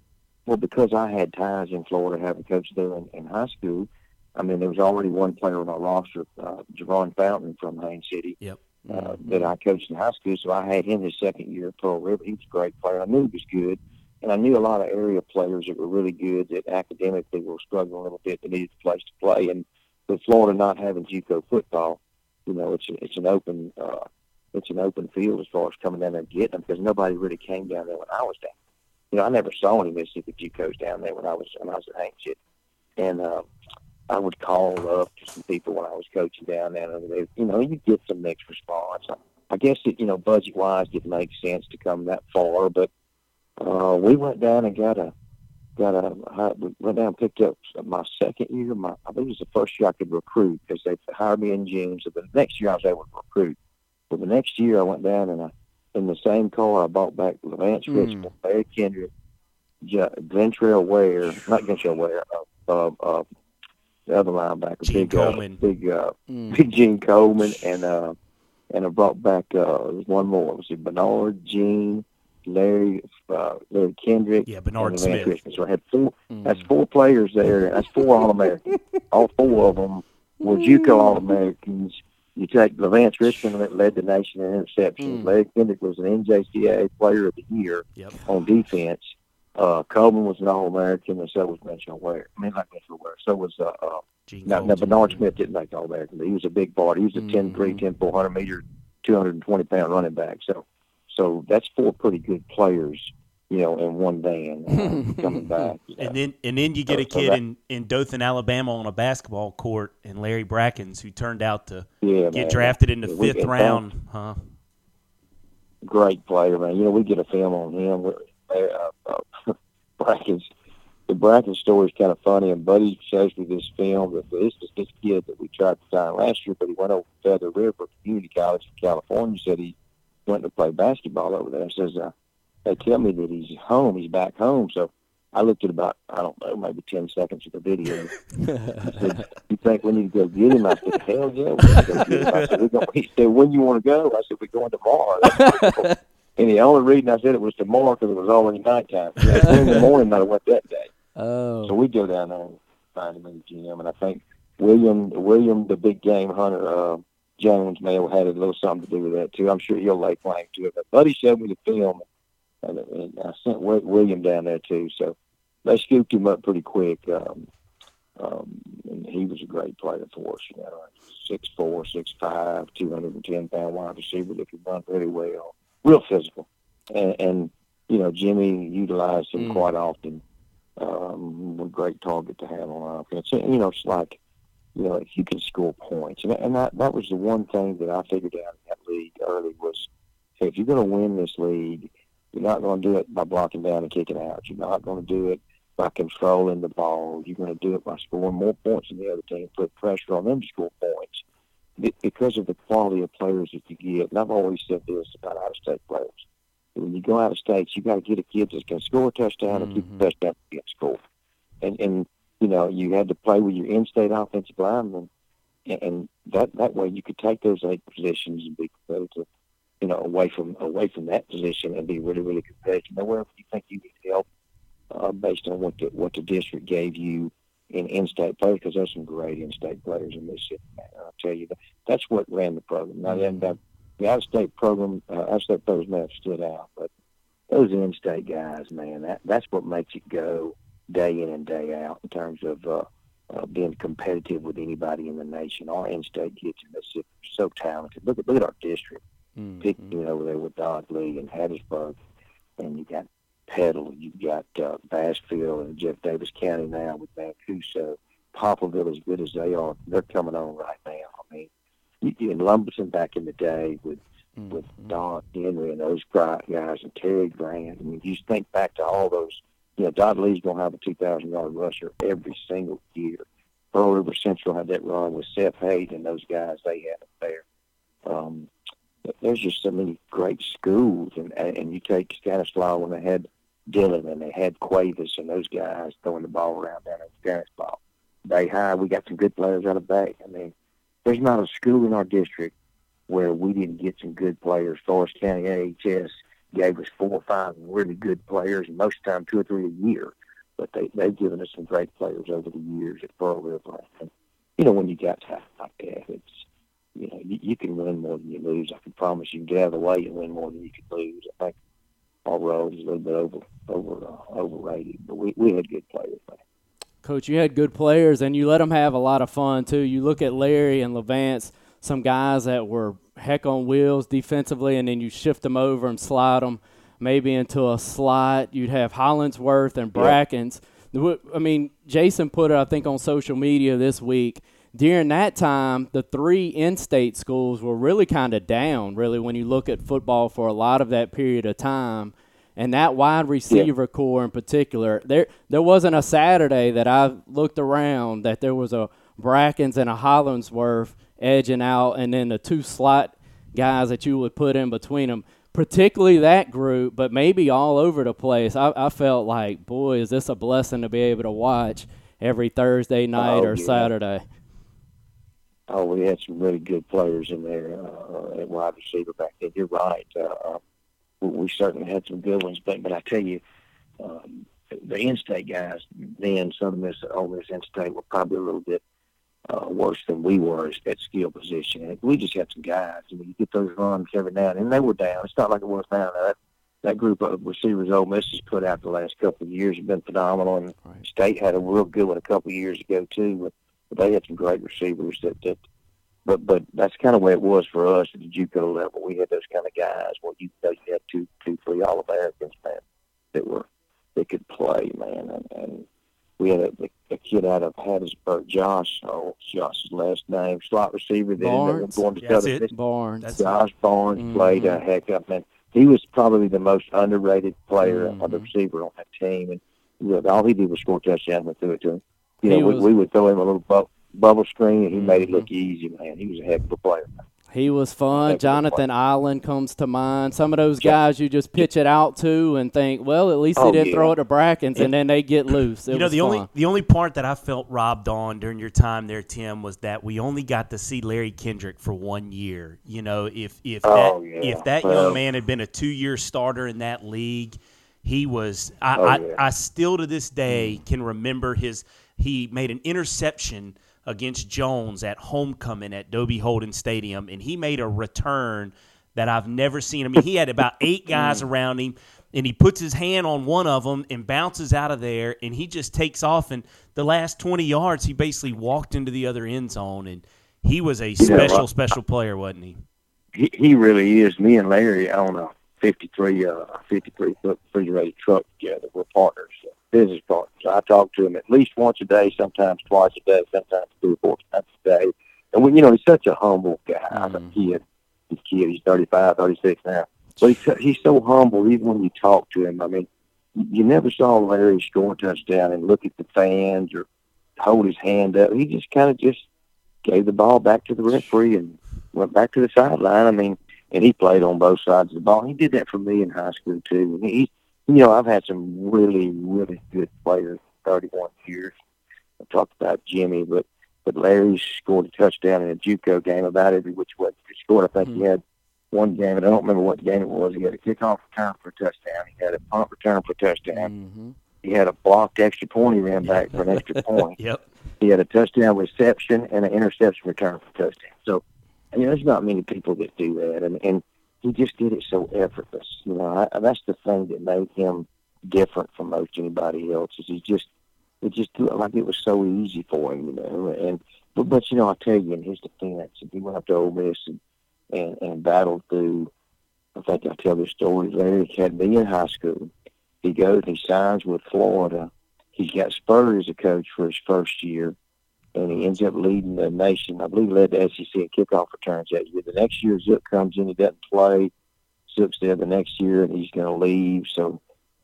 well, because I had ties in Florida, having coached there in, in high school. I mean, there was already one player on our roster, uh, Javon Fountain from Haines City, yep. uh, mm-hmm. that I coached in high school. So I had him his second year at Pearl River. He was a great player. I knew he was good. And I knew a lot of area players that were really good that academically were struggling a little bit that needed a place to play. And with Florida not having JUCO football, you know, it's it's an open uh, it's an open field as far as coming down there and getting them because nobody really came down there when I was down. You know, I never saw any Mississippi JUCOs down there when I was when I was at Haines and uh, I would call up to some people when I was coaching down there, and they, you know, you get some mixed response. I, I guess it, you know, budget wise, it makes sense to come that far, but uh, we went down and got a got a went down and picked up my second year. My I think it was the first year I could recruit because they hired me in June. So the next year I was able to recruit. But the next year I went down and I in the same car I bought back Lance mm. Richmond, Barry Kendrick, J- Glentrell Ware, not Glentrell Ware, uh, uh, uh, the other linebacker, Gene big uh, Coleman. big uh, mm. big Gene Coleman, and uh, and I brought back uh, was one more. Was it Bernard, Gene, Larry, uh, Larry Kendrick, yeah, Bernard and Smith. Richmond. So I had four. Mm. That's four players there. That's four All Americans. All four of them were JUCO All Americans. You take Levance Richmond that led the nation in interceptions. Mm. Larry Kendrick was an NJCAA Player of the Year yep. on defense. Uh, Coleman was an All-American, and so was Mitchell Ware. I mean, not Mitchell Ware. So was uh, uh, now, now Bernard Smith didn't make All-American, but he was a big part. He was a mm-hmm. 10-3, 10 400 meter, 220 pound running back. So, so that's four pretty good players, you know, in one van uh, [laughs] coming back. You know. And then, and then you get so, a kid so that, in in Dothan, Alabama, on a basketball court, and Larry Brackens, who turned out to yeah, get man. drafted in the yeah, fifth round, huh? Great player, man. You know, we get a film on him. We're, uh, uh, [laughs] Brackens. The Brackens story is kind of funny, and Buddy shows me this film. That this is this kid that we tried to sign last year, but he went over to Feather River Community College in California. Said he went to play basketball over there. Says uh, they tell me that he's home. He's back home. So I looked at about I don't know maybe ten seconds of the video. he [laughs] said, "You think we need to go get him?" I said, "Hell yeah!" We go get him. I said, We're going, he said, "When you want to go?" I said, "We're going tomorrow." [laughs] And the only reason I said it was tomorrow because it was already nighttime. in the morning, I went that day. Oh. So we go down there and find him in the gym, and I think William, William, the big game hunter, uh, Jones may have had a little something to do with that too. I'm sure he'll lay claim to it. But Buddy showed me the film, and, and I sent William down there too. So they scooped him up pretty quick. Um, um, and he was a great player for us. You know, six four, six five, two hundred and ten pound wide receiver that could run really well real physical. And, and you know, Jimmy utilized him mm. quite often. Um, a great target to have on offense. And, you know, it's like, you know, if you can score points, and, and that that was the one thing that I figured out in that league early was, hey, if you're going to win this league, you're not going to do it by blocking down and kicking out. You're not going to do it by controlling the ball. You're going to do it by scoring more points than the other team, put pressure on them to score points because of the quality of players that you get. And I've always said this about out of state players. When you go out of state, you got to get a kid that's going to score a touchdown mm-hmm. and keep the touchdown against score. And and you know you had to play with your in-state offensive linemen, and, and that that way you could take those eight positions and be competitive. You know, away from away from that position and be really really competitive. Now, wherever you think you need help, uh, based on what the what the district gave you in in-state players because there's some great in-state players in Mississippi. I'll tell you that that's what ran the program. Now, mm-hmm. that, the out-of-state program, uh, out-of-state players may have stood out, but those in-state guys, man, that that's what makes it go day in and day out in terms of uh, uh, being competitive with anybody in the nation. Our in-state kids in Mississippi are so talented. Look at look at our district. Mm-hmm. Picking over there with Dodley and Hattiesburg, and you got Petal. You've got uh, Bassfield and Jeff Davis County now with Mancuso. Poplarville, as good as they are, they're coming on right now. I mean, you, in Lumberton back in the day with mm-hmm. with Don Henry and those guys and Terry Grant. I mean, you think back to all those. You know, Dodd Lee's going to have a 2,000 yard rusher every single year. Pearl River Central had that run with Seth Hayden and those guys they had up there. Um, there's just so many great schools, and and you take Stanislaus when they had Dillon and they had Cuevas and those guys throwing the ball around down at Stanislaus. They high, we got some good players out of Bay. I mean, there's not a school in our district where we didn't get some good players. Forrest County AHS gave us four or five really good players, most of the time two or three a year. But they they've given us some great players over the years at Pearl River. And you know, when you got talent like that, it's you know you, you can win more than you lose. I can promise you, get out of the way and win more than you can lose. I think our road is a little bit over over uh, overrated, but we we had good players. Man. Coach, you had good players, and you let them have a lot of fun too. You look at Larry and Levance, some guys that were heck on wheels defensively, and then you shift them over and slide them maybe into a slot. You'd have Hollingsworth and Brackens. Yeah. I mean, Jason put it, I think, on social media this week. During that time, the three in-state schools were really kind of down. Really, when you look at football for a lot of that period of time and that wide receiver yeah. core in particular, there there wasn't a Saturday that I looked around that there was a Brackens and a Hollingsworth edging out, and then the two slot guys that you would put in between them. Particularly that group, but maybe all over the place. I, I felt like, boy, is this a blessing to be able to watch every Thursday night oh, or yeah. Saturday. oh, we had some really good players in there uh, at wide receiver back then. You're right. Uh, we certainly had some good ones, but but I tell you, um, the in-state guys then Southern Miss, Ole Miss, in-state were probably a little bit uh, worse than we were at skill position. We just had some guys. I mean, you get those runs every now and then. They were down. It's not like it was now. That that group of receivers Ole Miss has put out the last couple of years have been phenomenal, and right. State had a real good one a couple of years ago too. But, but they had some great receivers that that. But but that's kind of where it was for us at the JUCO level. We had those kind of guys Well, you know you had two two three All Americans man that were that could play man, and, and we had a, a kid out of Hattiesburg, Josh. Oh, Josh's last name, slot receiver. Then Barnes. going to That's it. Barnes. That's Josh Barnes Mhm. played a heck of a man. He was probably the most underrated player Mhm. on the receiver on that team, and you know, all he did was score touchdowns and threw it to him. You know, He we, was- we would throw him a little bu- bubble screen, and he made it Mhm. look easy, man. He was a heck of a player. He was fun. Heck of a Jonathan Island comes to mind. Some of those guys you just pitch it out to and think, well, at least Oh, they didn't yeah. throw it to Brackens, and then they get loose. It you know the fun. only the only part that I felt robbed on during your time there, Tim, was that we only got to see Larry Kendrick for one year. You know, if if Oh, that yeah. if that Well- young man had been a two year starter in that league, he was. I, Oh, I. I still to this day can remember his. He made an interception against Jones at homecoming at Dobie Holden Stadium, and he made a return that I've never seen. I mean, he had about eight [laughs] guys around him, and he puts his hand on one of them and bounces out of there, and he just takes off. And the last 20 yards, he basically walked into the other end zone, and he was a special, well, special player, wasn't he? He, he really is. Me and Larry own a 53, uh, 53 foot refrigerated truck together. We're partners, uh, business partners. I talk to him at least once a day, sometimes twice a day, sometimes three or four times a day. And we, you know, he's such a humble guy. Mhm. A kid, he's kid. He's 35, 36 now. But he's, he's so humble, even when you talk to him. I mean, you never saw Larry score a touchdown and look at the fans or hold his hand up. He just kind of just gave the ball back to the referee and went back to the sideline. I mean, and he played on both sides of the ball. He did that for me in high school too. And he, you know, I've had some really, really good players. Thirty-one years. I talked about Jimmy, but but Larry scored a touchdown in a JUCO game about every which way he scored. I think he had one game, and I don't remember what game it was. He had a kickoff return for a touchdown. He had a punt return for a touchdown. Mhm. He had a blocked extra point. He ran back for an extra [laughs] point. Yep. He had a touchdown reception and an interception return for a touchdown. So, you know, there's not many people that do that, and and he just did it so effortless. You know, I, that's the thing that made him different from most anybody else. Is he just it just it like it was so easy for him, you know. And but but you know, I tell you, in his defense, he went up to Ole Miss and and, and battled through. I think I tell this story. Larry had me in high school. He goes and he signs with Florida. He's got Spurrier as a coach for his first year, and he ends up leading the nation. I believe he led the SEC in kickoff returns that year. The next year, Zook comes in. He doesn't play. Zook's there the next year, and he's going to leave. So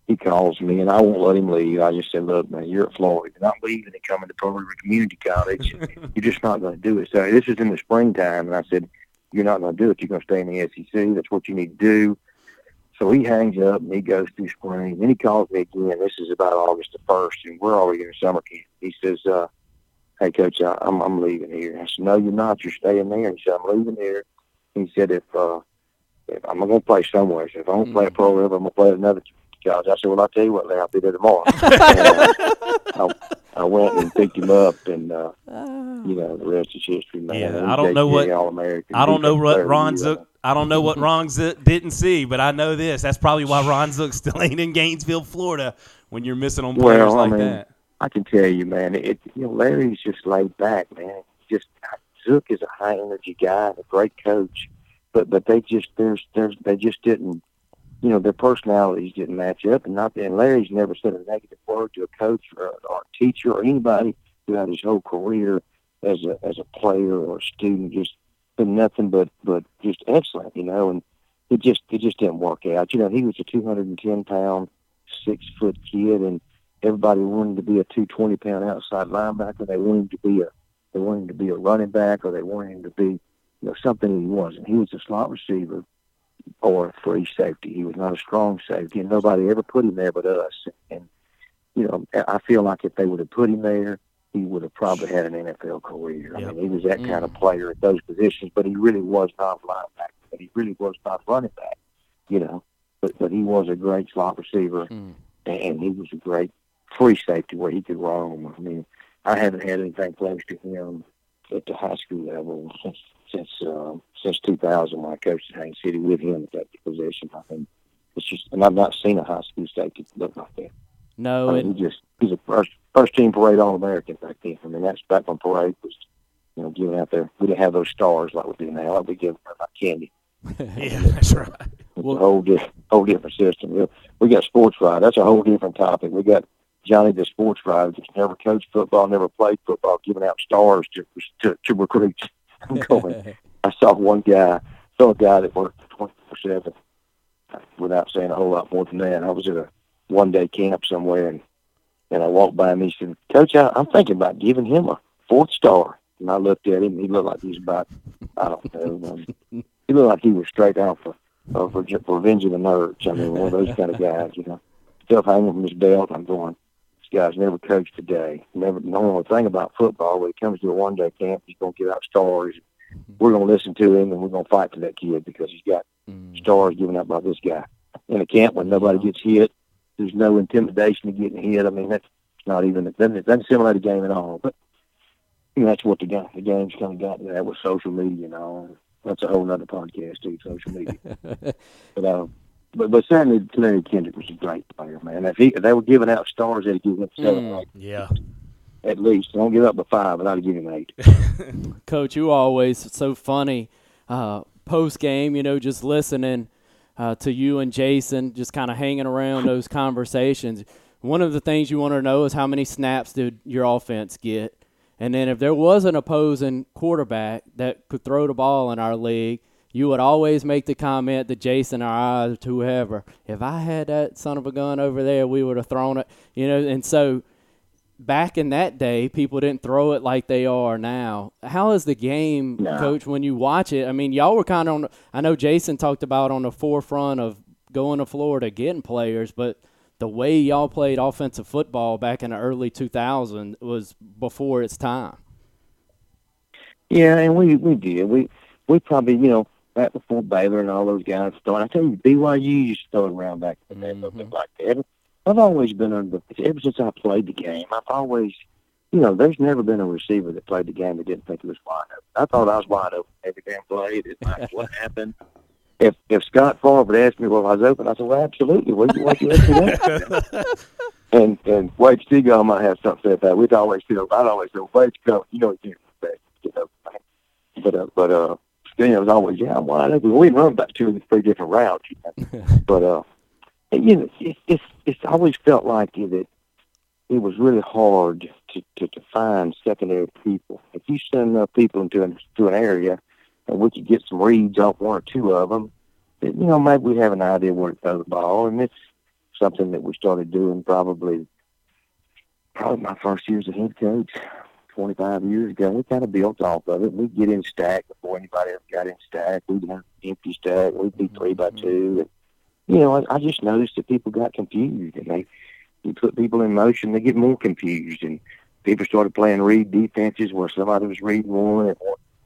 he calls me, and I won't let him leave. I just said, "Look, man, you're at Florida. You're not leaving and coming to Pearl River Community College. [laughs] you're just not going to do it." So this is in the springtime, and I said, "You're not going to do it. You're going to stay in the SEC. That's what you need to do." So he hangs up and he goes through spring. Then he calls me again. This is about August the first, and we're already in summer camp. He says, uh, "Hey, coach, I, I'm I'm leaving here." I said, "No, you're not. You're staying there." He said, "I'm leaving here." He said, "If uh, if I'm going to play somewhere, so if I'm going to play at Pro River, I'm going to play at another college." I said, "Well, I'll tell you what, Larry, I'll be there tomorrow." [laughs] [laughs] and, uh, I, I went and picked him up, and uh, you know the rest is history, man. Yeah, I don't know what- All American. I don't know what Ron Zook. I don't know what [laughs] Ron Zook didn't see, but I know this. That's probably why Ron Zook still ain't in Gainesville, Florida, when you're missing on players Well, I like mean, that. I can tell you, man. It you know Larry's just laid back, man. Just Zook is a high energy guy, a great coach, but but they just there's there's they just didn't, you know, their personalities didn't match up, and not and Larry's never said a negative word to a coach or, or a teacher or anybody throughout his whole career as a as a player or a student. Just been nothing but but just excellent, you know, and it just it just didn't work out. You know, he was a 210 pound, six foot kid, and everybody wanted to be a 220 pound outside linebacker. They wanted him to be a they wanted him to be a running back, or they wanted him to be you know something he wasn't. He was a slot receiver or a free safety. He was not a strong safety, and nobody ever put him there but us. And you know, I feel like if they would have put him there, he would have probably had an NFL career. Yep. I mean, he was that mm. kind of player at those positions, but he really was not linebacker. But he really was not running back, you know. But but he was a great slot receiver, mm. and he was a great free safety where he could roam. I mean, I haven't had anything close to him at the high school level since since uh, since 2000 when I coached at Haines City with him at that position. I think it's just, and I've not seen a high school safety look like that. No, I mean, he just he's a first first team parade All American back then. I mean, that's back when parade was, you know, giving out there. We didn't have those stars like we do now. Like we give them like candy. [laughs] yeah, that's right. It's well, a whole different whole different system. We, we got sports ride. That's a whole different topic. We got Johnny the sports writer, just never coached football, never played football, giving out stars to to, to recruits. [laughs] I'm going. I saw one guy, saw a guy that worked 24 seven, without saying a whole lot more than that. I was at a one day camp somewhere, and and I walked by him. He said, "Coach, I, I'm thinking about giving him a fourth star." And I looked at him. He looked like he was about, I don't know, um, he looked like he was straight out for uh, for, for Revenge of the Nerds. I mean, one of those kind of guys, you know, stuff hanging from his belt. I'm going guy's never coached a day. Never a thing about football. When he comes to a one day camp, he's gonna get out stars. We're gonna listen to him and we're gonna fight for that kid because he's got mm. stars given up by this guy. In a camp when nobody gets hit, there's no intimidation of getting hit. I mean that's not even it doesn't, it doesn't simulate a game at all. But you know, that's what the game the game's kind of got to that with social media and all. That's a whole other podcast too, social media. [laughs] but um but but certainly Larry Kendrick was a great player, man. If he if they were giving out stars, they'd give him seven. Mm, yeah. At least don't give up a five, but I'd give him eight. [laughs] Coach, you always so funny. Uh, Post game, you know, just listening uh, to you and Jason, just kind of hanging around [laughs] those conversations. One of the things you want to know is how many snaps did your offense get, and then if there was an opposing quarterback that could throw the ball in our league you would always make the comment to Jason or I, to whoever, if I had that son of a gun over there, we would have thrown it. You know, and so back in that day, people didn't throw it like they are now. How is the game, no. coach, when you watch it? I mean, y'all were kind of on, I know Jason talked about on the forefront of going to Florida, getting players, but the way y'all played offensive football back in the early 2000s was before its time. Yeah, and we, we did. We, we probably, you know, back before Baylor and all those guys started. I tell you, BYU used to throw it around back in the day, mm-hmm. like that. I've always been under the, ever since I played the game, I've always, you know, there's never been a receiver that played the game that didn't think it was wide open. I thought I was wide open every damn play. That's what [laughs] happened. If if Scott Favre would ask me well, I was open, I said, well, absolutely. What you ask me that? and and Wade Stegall might have something to say about. We'd always feel, I'd always say, Wade's coming. You know, he can't respect, you know. But uh, but uh, you know, it was always, yeah, I'm wide open. We'd run about two or three different routes. You [laughs] know? but, uh, you know, it, it's, it's always felt like that it was really hard to, to, to find secondary people. If you send enough people into an, to an area and we could get some reads off one or two of them, that, you know, maybe we have an idea where to throw the ball. And it's something that we started doing probably, probably my first year as a head coach. 25 years ago. We kind of built off of it. We'd get in stack before anybody else got in stack. We'd have empty stack. We'd be 3 by mm-hmm. two. And, you know, I, I just noticed that people got confused and they, you put people in motion, they get more confused. And people started playing read defenses where somebody was reading one and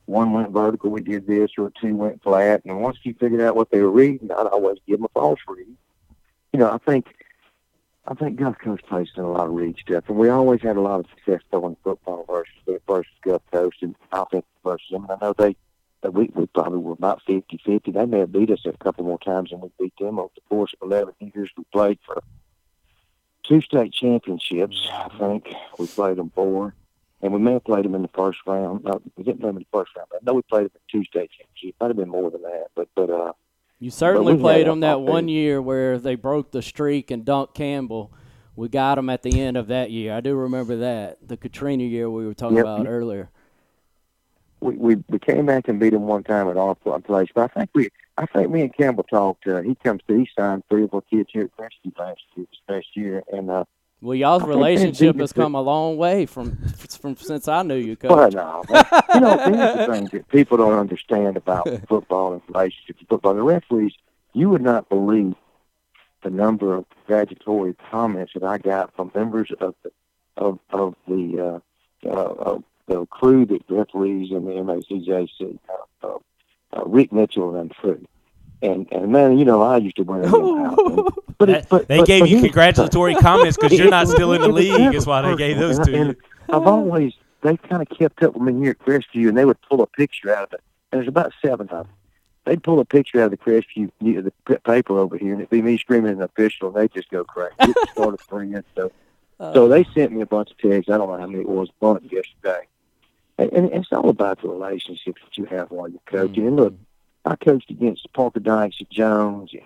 one went vertical, we did this, or two went flat. And once you figured out what they were reading, I'd always give them a false read. You know, I think I think Gulf Coast plays in a lot of read stuff, and we always had a lot of success throwing football versus versus Gulf Coast and offense versus them. And I know they that we, we probably were about 50-50. They may have beat us a couple more times than we beat them over the course of 11 years. We played for two state championships, I think. We played them four, and we may have played them in the first round. No, we didn't play them in the first round, but I know we played them in two state championships. Might have been more than that, but but uh, you certainly played them that one year where they broke the streak and Dunk Campbell. We got them at the end of that year. I do remember that the Katrina year we were talking yep. about earlier. We, we we came back and beat them one time at our place, but I think we I think me and Campbell talked. Uh, he comes to he signed three or four kids here at Preston last year, this past year, and uh, well, y'all's relationship has come a long way from from since I knew you, Coach. Well, no, you know, here's the thing that [laughs] people don't understand about [laughs] football and relationships. Football, the referees, you would not believe the number of congratulatory comments that I got from members of the of of the uh, uh, the crew that referees in the MACJC, uh, uh, uh, Rick Mitchell and crew. And and man, you know, I used to wear them out. [laughs] But, it, but they but, gave but you congratulatory [laughs] comments because you're not still in the league. Is why they gave those to you. I've always they kind of kept up with me here at Crestview, and they would pull a picture out of it. And there's about seven of them. They'd pull a picture out of the Crestview the paper over here, and it'd be me screaming an official, and they'd just go crazy. It started springing, so uh, [laughs] so they sent me a bunch of texts. I don't know how many it was, a bunch yesterday. And, and it's all about the relationships that you have while you're coaching. Mm-hmm. And look, I coached against Parker Dykes at Jones and,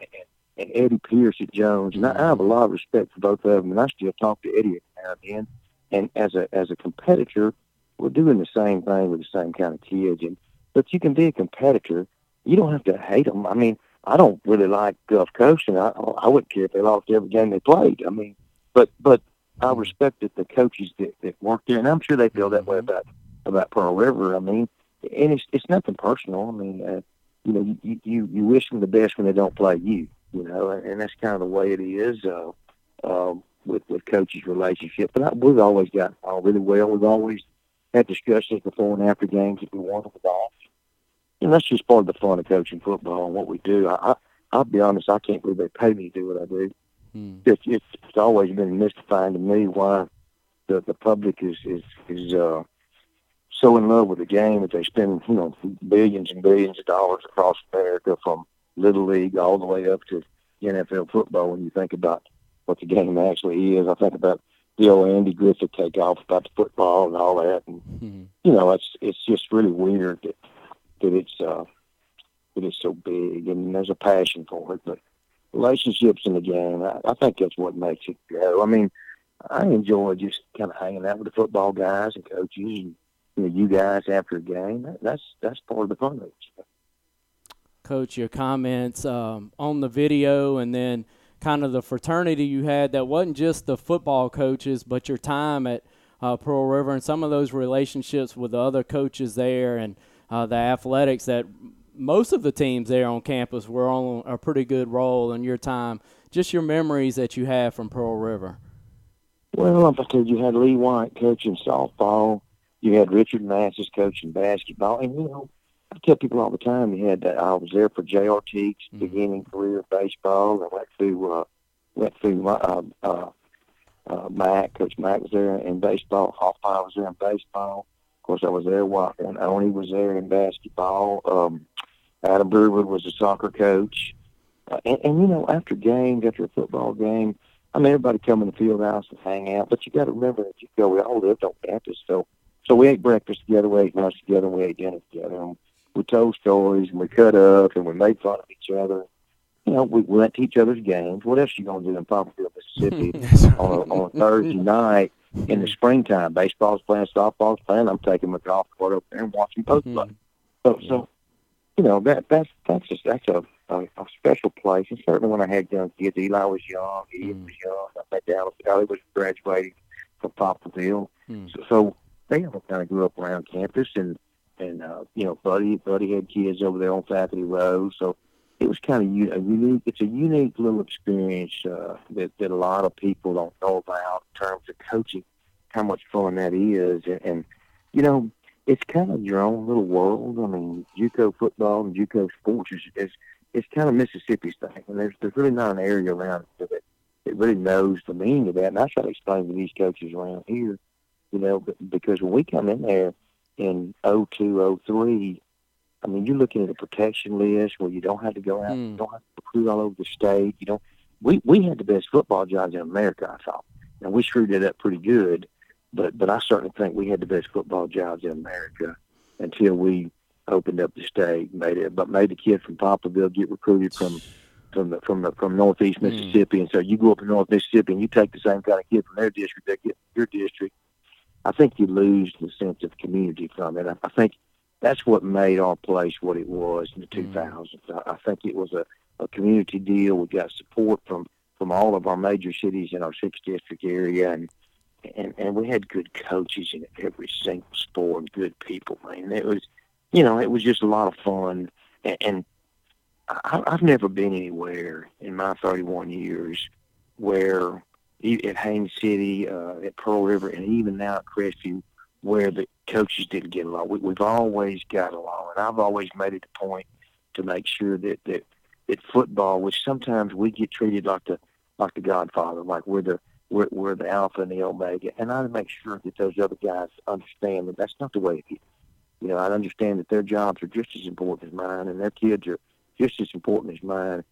and Eddie Pierce at Jones, and I, I have a lot of respect for both of them. And I still talk to Eddie now and then. And as a as a competitor, we're doing the same thing with the same kind of kids. And but you can be a competitor. You don't have to hate them. I mean, I don't really like Gulf Coast, and I I wouldn't care if they lost every game they played. I mean, but but I respected the coaches that that worked there, and I'm sure they feel that way about about Pearl River. I mean, and it's it's nothing personal. I mean, uh, you know, you, you you wish them the best when they don't play you. You know, and, that's kind of the way it is uh, uh, with with coaches' relationship. But I, we've always got on really well. We've always had discussions before and after games if we won or lost. And that's just part of the fun of coaching football and what we do. I, I I'll be honest, I can't believe they pay me to do what I do. Hmm. It's, it's it's always been mystifying to me why the the public is is is uh so in love with the game that they spend, you know, billions and billions of dollars across America from Little League all the way up to NFL football when you think about what the game actually is. I think about the old Andy Griffith takeoff about the football and all that. And, mm-hmm. you know, it's it's just really weird that, that it's uh, that it's so big and there's a passion for it. But relationships in the game, I, I think that's what makes it go. I mean, I enjoy just kind of hanging out with the football guys and coaches and you, know, you guys after a game. That, that's that's part of the fun of it. Coach, your comments um, on the video, and then kind of the fraternity you had that wasn't just the football coaches, but your time at uh, Pearl River and some of those relationships with the other coaches there and uh, the athletics that most of the teams there on campus were on a pretty good role in your time. Just your memories that you have from Pearl River. Well, like I said, you had Lee White coaching softball you had Richard Massis coaching basketball, and you know, I tell people all the time. You had uh, I was there for Jay Artigues' mm-hmm. beginning career of baseball, and went through uh, went through uh, uh, uh, Mac. Coach Mac was there in baseball. Hoffmeyer was there in baseball. Of course, I was there while and Oni was there in basketball. Um, Adam Brewer was a soccer coach, uh, and, and you know, after games, after a football game, I mean, everybody come in the field house and hang out. But you got to remember that you go. We all lived on campus, so so we ate breakfast together, we ate lunch together, and we ate dinner together. And we told stories, and we cut up, and we made fun of each other. You know, we, we went to each other's games. What else are you going to do in Poplarville, Mississippi [laughs] on, a, on a Thursday night in the springtime? Baseball's playing, softball's playing. I'm taking my golf cart up there and watching post play. Mm-hmm. So, so you know that that's that's just that's a, a a special place. And certainly when I had young kids, Eli was young, Ian mm. was young. I met Dallas Valley was graduating from Poplarville. Mm. So, so they all kind of grew up around campus, and and uh, you know, Buddy Buddy had kids over there on Faculty Row, so it was kind of a unique. It's a unique little experience uh, that that a lot of people don't know about in terms of coaching. How much fun that is, and, and you know, it's kind of your own little world. I mean, JUCO football and JUCO sports is, is it's kind of Mississippi's thing, and there's there's really not an area around it that that really knows the meaning of that. And I try to explain to these coaches around here you know, because when we come in there in 02, 03, I mean, you're looking at a protection list where you don't have to go out, mm. you don't have to recruit all over the state. You don't. We we had the best football jobs in America, I thought, and we screwed it up pretty good. But but I certainly think we had the best football jobs in America until we opened up the state, made it, but made the kid from Poplarville get recruited from from the, from the, from Northeast hmm. Mississippi, mm. and so you go up to North Mississippi and you take the same kind of kid from their district that get your district, I think you lose the sense of community from it. I, I think that's what made our place what it was in the 2000s. Mm-hmm. I, I think it was a, a community deal. We got support from from all of our major cities in our six district area, and and and we had good coaches in every single sport and good people. Man, it was, you know, it was just a lot of fun, and, and I, I've never been anywhere in my 31 years where at Haines City, uh, at Pearl River, and even now at Crestview, where the coaches didn't get along. We, we've always got along, and I've always made it a point to make sure that that that football, which sometimes we get treated like the like the Godfather, like we're the we're, we're the alpha and the omega, and I make sure that those other guys understand that that's not the way it is. You know, I understand that their jobs are just as important as mine, and their kids are just as important as mine,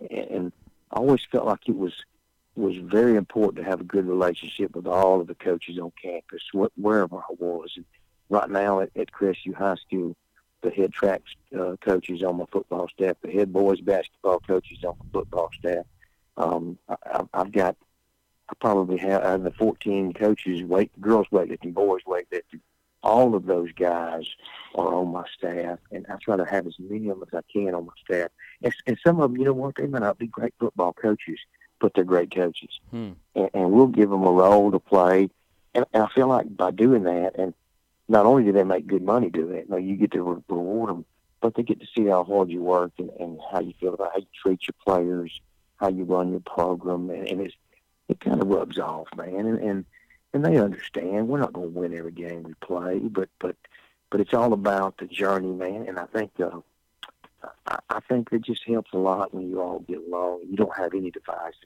and, and I always felt like it was was very important to have a good relationship with all of the coaches on campus, wherever I was. And right now at, at Crestview High School, the head track uh, coaches on my football staff, the head boys basketball coaches on my football staff. Um, I, I've got, I probably have out of the 14 coaches, weight girls weightlifting, boys weightlifting. All of those guys are on my staff, and I try to have as many of them as I can on my staff. And, and some of them, you know what, they might not be great football coaches, but they're great coaches, hmm. and, and we'll give them a role to play. And, and I feel like by doing that, and not only do they make good money doing it, you, you get to re- reward them, but they get to see how hard you work and, and how you feel about how you treat your players, how you run your program, and, and it's it kind of rubs off, man. And, and and they understand we're not going to win every game we play, but but but it's all about the journey, man. And I think uh, I, I think it just helps a lot when you all get along. You don't have any devices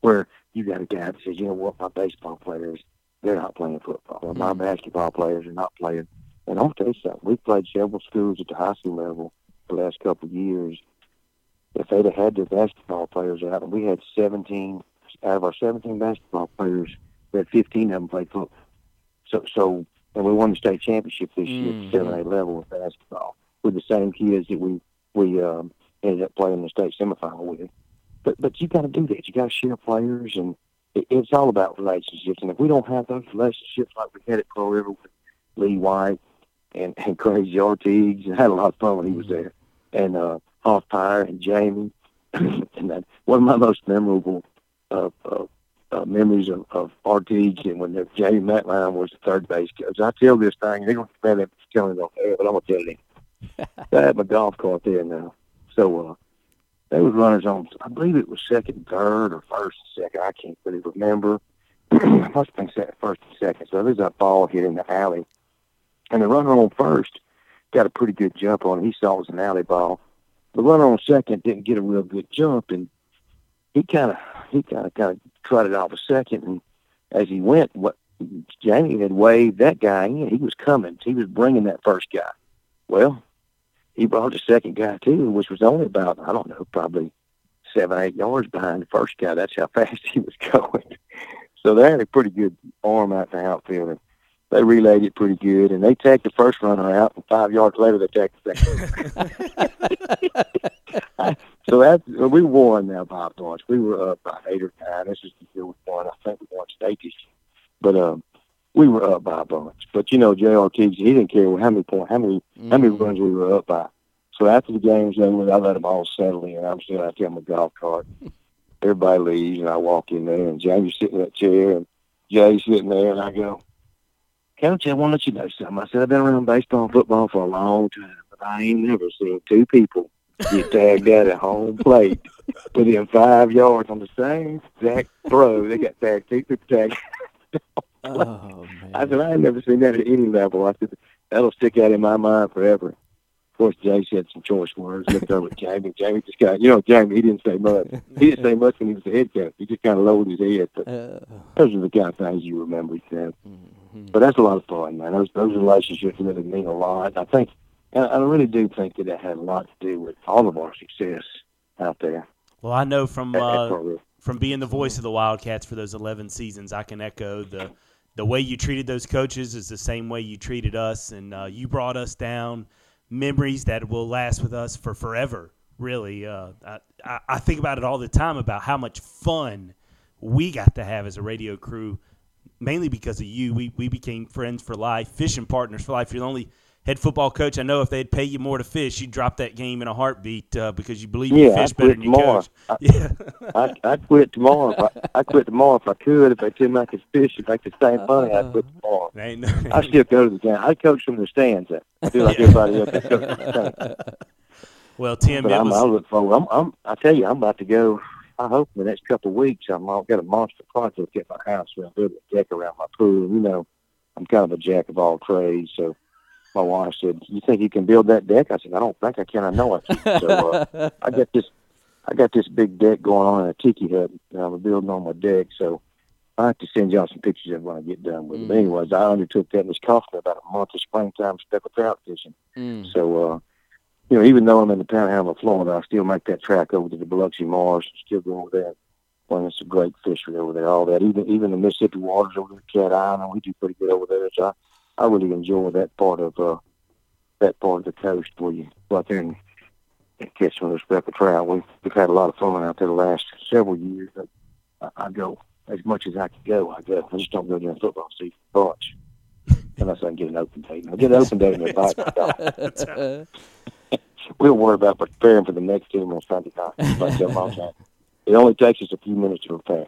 where you got a guy that says, you know what, my baseball players, they're not playing football, or my mm-hmm. basketball players are not playing. And I'll tell you something. We've played several schools at the high school level the last couple of years. If they'd have had their basketball players out, and we had 17 out of our 17 basketball players, we had 15 of them played football. So, so, and we won the state championship this mm-hmm. year at the 7A level with basketball with the same kids that we we um, ended up playing in the state semifinal with. But but you got to do that. You got to share players, and it, it's all about relationships. And if we don't have those relationships like we had at Pearl River with Lee White and, and Crazy Ortiz, I had a lot of fun when he was there, and uh, Hoff Pyre and Jamie, [clears throat] and that one of my most memorable uh, uh, uh, memories of, of Ortiz and when Jamie Matline was the third base coach. I tell this thing, and they're going to tell him, tell him, but I'm going to tell him. I had my golf cart there now. So uh, they was runners on, I believe it was second, third, or first, second. I can't really remember. [clears throat] must have been first and second. So there's that ball hit in the alley. And the runner on first got a pretty good jump on it. He saw it was an alley ball. The runner on second didn't get a real good jump, and he kind of he kind of kind of trotted off a second. And as he went, what Jamie had waved that guy in. He was coming. He was bringing that first guy. Well, he brought the second guy too, which was only about I don't know, probably seven, eight yards behind the first guy. That's how [laughs] fast he was going. so they had a pretty good arm out the outfield, and they relayed it pretty good. And they tagged the first runner out, and five yards later they tagged the second. [laughs] [laughs] so that we won now by a bunch. We were up by eight or nine. This is the year we won. I think we won state this year. But um, we were up by a bunch. But you know, JRT, he didn't care how many points, how many, mm-hmm. how many mm-hmm. runs we were up by. So after the game's over, I let them all settle in. I'm still out there on my golf cart. [laughs] Everybody leaves, and I walk in there, and Jamie's sitting in that chair, and Jay's sitting there, and I go, Coach, I want to let you know something. I said, I've been around baseball and football for a long time, but I ain't never seen two people get tagged out at home plate within five yards on the same exact throw. They got tagged, two people tagged. Oh, [laughs] man. I said, I ain't never seen that at any level. I said, that'll stick out in my mind forever. Of course, Jay said some choice words. Looked over at Jamie. Jamie just got, you know, Jamie, he didn't say much. He didn't say much when he was the head coach. He just kind of lowered his head. But uh, those are the kind of things you remember, he said. Mm-hmm. But that's a lot of fun, man. Those those relationships really mean a lot. I think, and I really do think that it had a lot to do with all of our success out there. Well, I know from uh, from being the voice of the Wildcats for those 11 seasons, I can echo the the way you treated those coaches is the same way you treated us, and uh, you brought us down memories that will last with us for forever. Really, uh, I, I think about it all the time about how much fun we got to have as a radio crew, mainly because of you. We we became friends for life, fishing partners for life. You're the only head football coach, I know if they'd pay you more to fish, you'd drop that game in a heartbeat uh, because you believe yeah, you fish better than you coach. I, [laughs] yeah, [laughs] I, I'd quit tomorrow. If I, I'd quit tomorrow if I could. If they told me I could fish and make the same money, I'd quit tomorrow. [laughs] Ain't no, I still go to the game. I coach from the stands. I feel like everybody else. Coach from the stands. Well, Tim, but I'm, was... I look forward. I'm, I'm, I tell you, I'm about to go. I hope in the next couple of weeks I'm I'll get a monster project at my house where I'm building a deck around my pool. You know, I'm kind of a jack of all trades. So my wife said, "You think you can build that deck?" I said, "I don't think I can. I know I can." So uh, I got this, I got this big deck going on in a tiki hut, and I'm building on my deck. So I have to send y'all some pictures of when I get done with it. But anyways, I undertook that, and it's cost me about a month of springtime speckled trout fishing. Mm. So, uh, you know, even though I'm in the Panhandle of Florida, I still make that track over to the Biloxi Marsh. Still go over there. Well, it's a great fishery over there. All that, even even the Mississippi waters over there, Cat Island, we do pretty good over there. So I, I really enjoy that part of uh, that part of the coast where you go out there and, and catch some of those speckled trout. We've, we've had a lot of fun out there the last several years. But I, I go as much as I can go. I go. I just don't go during football season much. Unless I can get an open date. I get an open date in the back. [laughs] [laughs] we'll worry about preparing for the next game on Sunday night. Like long [laughs] time. It only takes us a few minutes to prepare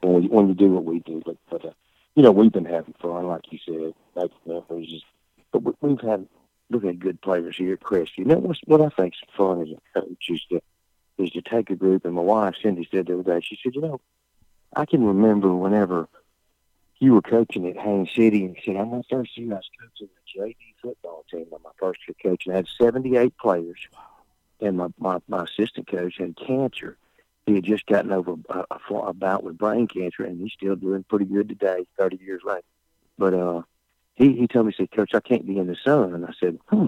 when, we, when you do what we do. But, but uh, you know, we've been having fun, like you said, making memories. But we, we've had we've had good players here at. You know what's, what I think's fun as a coach is to is to take a group. And my wife Cindy said the other day, she said, you know, I can remember whenever you were coaching at Haines City, and said, "I'm my first year I was coaching the JV football team. On my first year coaching, I had 78 players, and my my, my assistant coach had cancer. He had just gotten over a, a, a bout with brain cancer, and he's still doing pretty good today, 30 years later. But uh, he he told me, he said, "Coach, I can't be in the sun." And I said, "Hmm."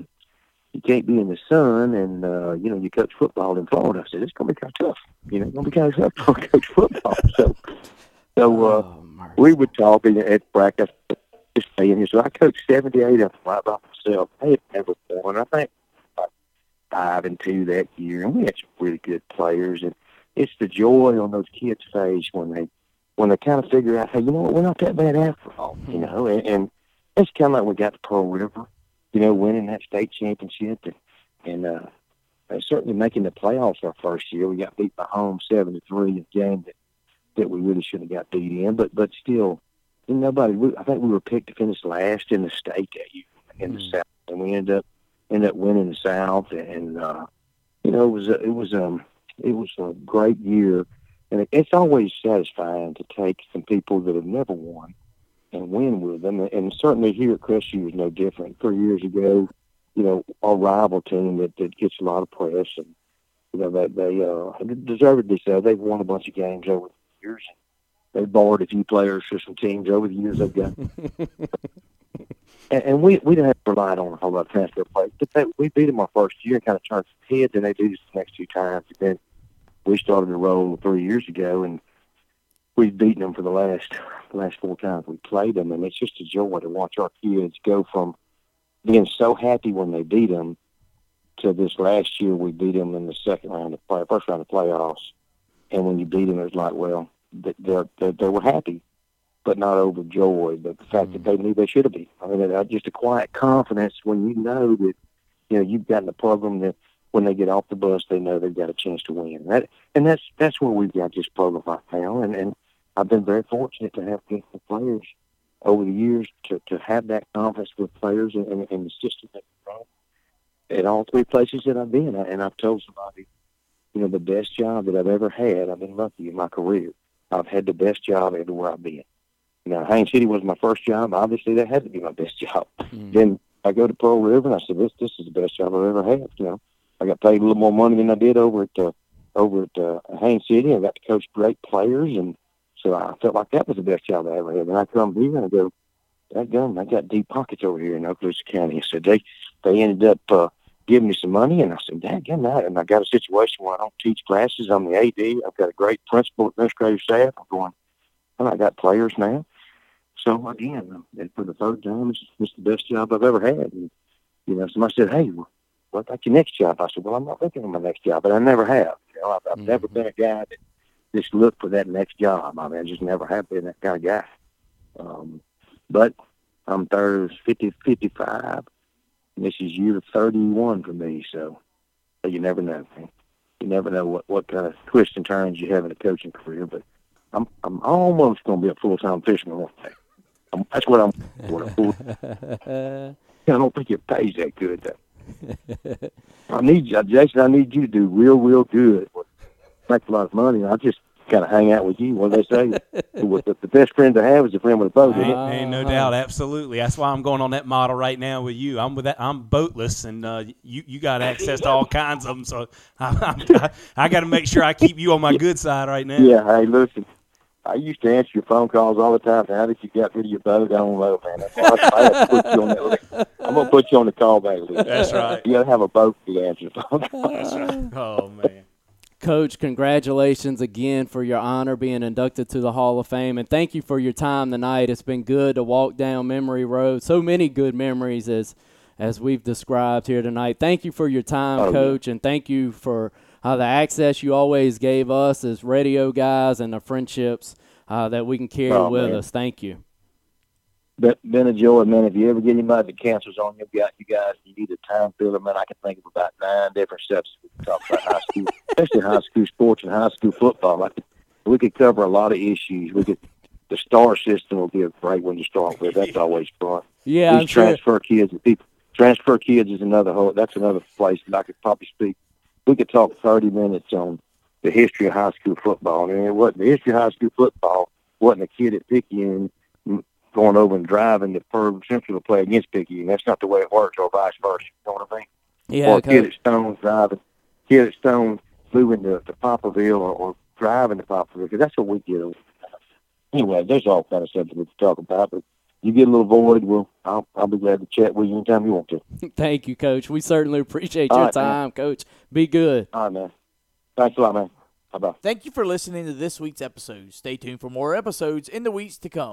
You can't be in the sun, and uh, you know you coach football in Florida. I said it's gonna be kind of tough. You know, it's gonna be kind of tough to [laughs] coach football. So, so uh, Oh, we would talk and at practice, just saying, you so I coached 78 of them right by myself. I had never won. I think five and two that year, and we had some really good players. And it's the joy on those kids' face when they when they kind of figure out, hey, you know what, we're not that bad after all, you know. And, and it's kind of like we got to Pearl River, you know, winning that state championship, and and uh, and certainly making the playoffs our first year. We got beat by Holmes seven to three, a game that that we really shouldn't have got beat in, but but still, you know, nobody. We, I think we were picked to finish last in the state that year in the South, and we ended up ended up winning the South, and uh, you know, it was a, it was um it was a great year, and it, it's always satisfying to take some people that have never won and win with them, and certainly here at Crestview is no different. Three years ago, you know, our rival team that, that gets a lot of press, and you know that they uh, deservedly so. They've won a bunch of games over the years. They've borrowed a few players for some teams over the years they've got. [laughs] and, and we we didn't have to rely on a whole lot of transfer players. But they, we beat them our first year and kind of turned heads, and they do this the next two times. And then we started to roll three years ago, and we've beaten them for the last the last four times we played them, and it's just a joy to watch our kids go from being so happy when they beat them to this last year we beat them in the second round of play, first round of playoffs, and when you beat them, it's like, well, they they're, they they were happy, but not overjoyed. But the fact that mm-hmm. they knew they should have been. I mean, just a quiet confidence when you know that you know you've gotten a program that when they get off the bus, they know they've got a chance to win. That and that's that's where we've got this program right now, and and I've been very fortunate to have good players over the years to, to have that confidence with players and, and, and the system that we run at all three places that I've been. And I've told somebody, you know, the best job that I've ever had, I've been lucky in my career. I've had the best job everywhere I've been. Now, Haines City was my first job. Obviously, that had to be my best [laughs] job. Mm. Then I go to Pearl River, and I said, this this is the best job I've ever had. You know, I got paid a little more money than I did over at uh, over at uh, Haines City. I got to coach great players, and so I felt like that was the best job I ever had. And I come here and I go, that gun, I got deep pockets over here in Okaloosa County. So they they ended up uh, giving me some money, and I said, that gun, that. And I got a situation where I don't teach classes. I'm the AD. I've got a great principal administrative staff. I'm going, and I got players now. So again, and for the third time, it's, it's the best job I've ever had. And you know, somebody said, "Hey, what about your next job?" I said, "Well, I'm not looking for my next job, but I never have. You know, I've, I've never been a guy that just looked for that next job. I mean, I just never have been that kind of guy. Um, but I'm third, 50, 55. And this is year 31 for me, so, so you never know. You never know what, what kind of twists and turns you have in a coaching career, but I'm I'm almost going to be a full-time fisherman one day. I'm, that's what I'm. What [laughs] I'm I don't think it pays that good though. I need you, Jason. I need you to do real, real good. Make a lot of money. I just kind of hang out with you. What do they say? [laughs] the, the best friend to have is a friend with a boat. Ain't, ain't no doubt, absolutely. That's why I'm going on that model right now with you. I'm with that. I'm boatless, and uh, you you got access to all kinds of them. So [laughs] I, I, I got to make sure I keep you on my [laughs] good side right now. Yeah. Hey, listen. I used to answer your phone calls all the time. How did you get rid of your boat? I don't know, man. That's I, I put you on that list. I'm gonna put you on the callback list. That's right. You gotta have a boat to answer the phone. [laughs] That's right. [laughs] Oh man. Coach, congratulations again for your honor being inducted to the Hall of Fame, and thank you for your time tonight. It's been good to walk down memory road. So many good memories as as we've described here tonight. Thank you for your time, Oh, yeah. Coach, and thank you for uh, the access you always gave us as radio guys and the friendships uh, that we can carry Oh, with man. us. Thank you. Been, been a joy, man. If you ever get anybody that cancels on you, got you guys, you need a time filler, man. I can think of about nine different steps we can talk about high school, [laughs] especially high school sports and high school football. Could, we could cover a lot of issues. We could. The star system will be a great one to start with. That's always fun. Yeah, These I'm sure. transfer kids and people. Transfer kids is another whole. That's another place that I could probably speak. We could talk thirty minutes on the history of high school football. And it wasn't the history of high school football. wasn't a kid at Picayune going over and driving to Pearl Central to play against Picayune. That's not the way it works, or vice versa. You know what I mean? Yeah, or a kid at Stone driving, kid at Stone moving to, to Poplarville or, or driving to Poplarville. 'cause that's what we get. Anyway, there's all kind of subjects we can talk about, but you get a little void, well, I'll, I'll be glad to chat with you anytime you want to. [laughs] Thank you, Coach. We certainly appreciate All your right, man. time, Coach. Be good. All right, man. Thanks a lot, man. Bye bye. Thank you for listening to this week's episode. Stay tuned for more episodes in the weeks to come.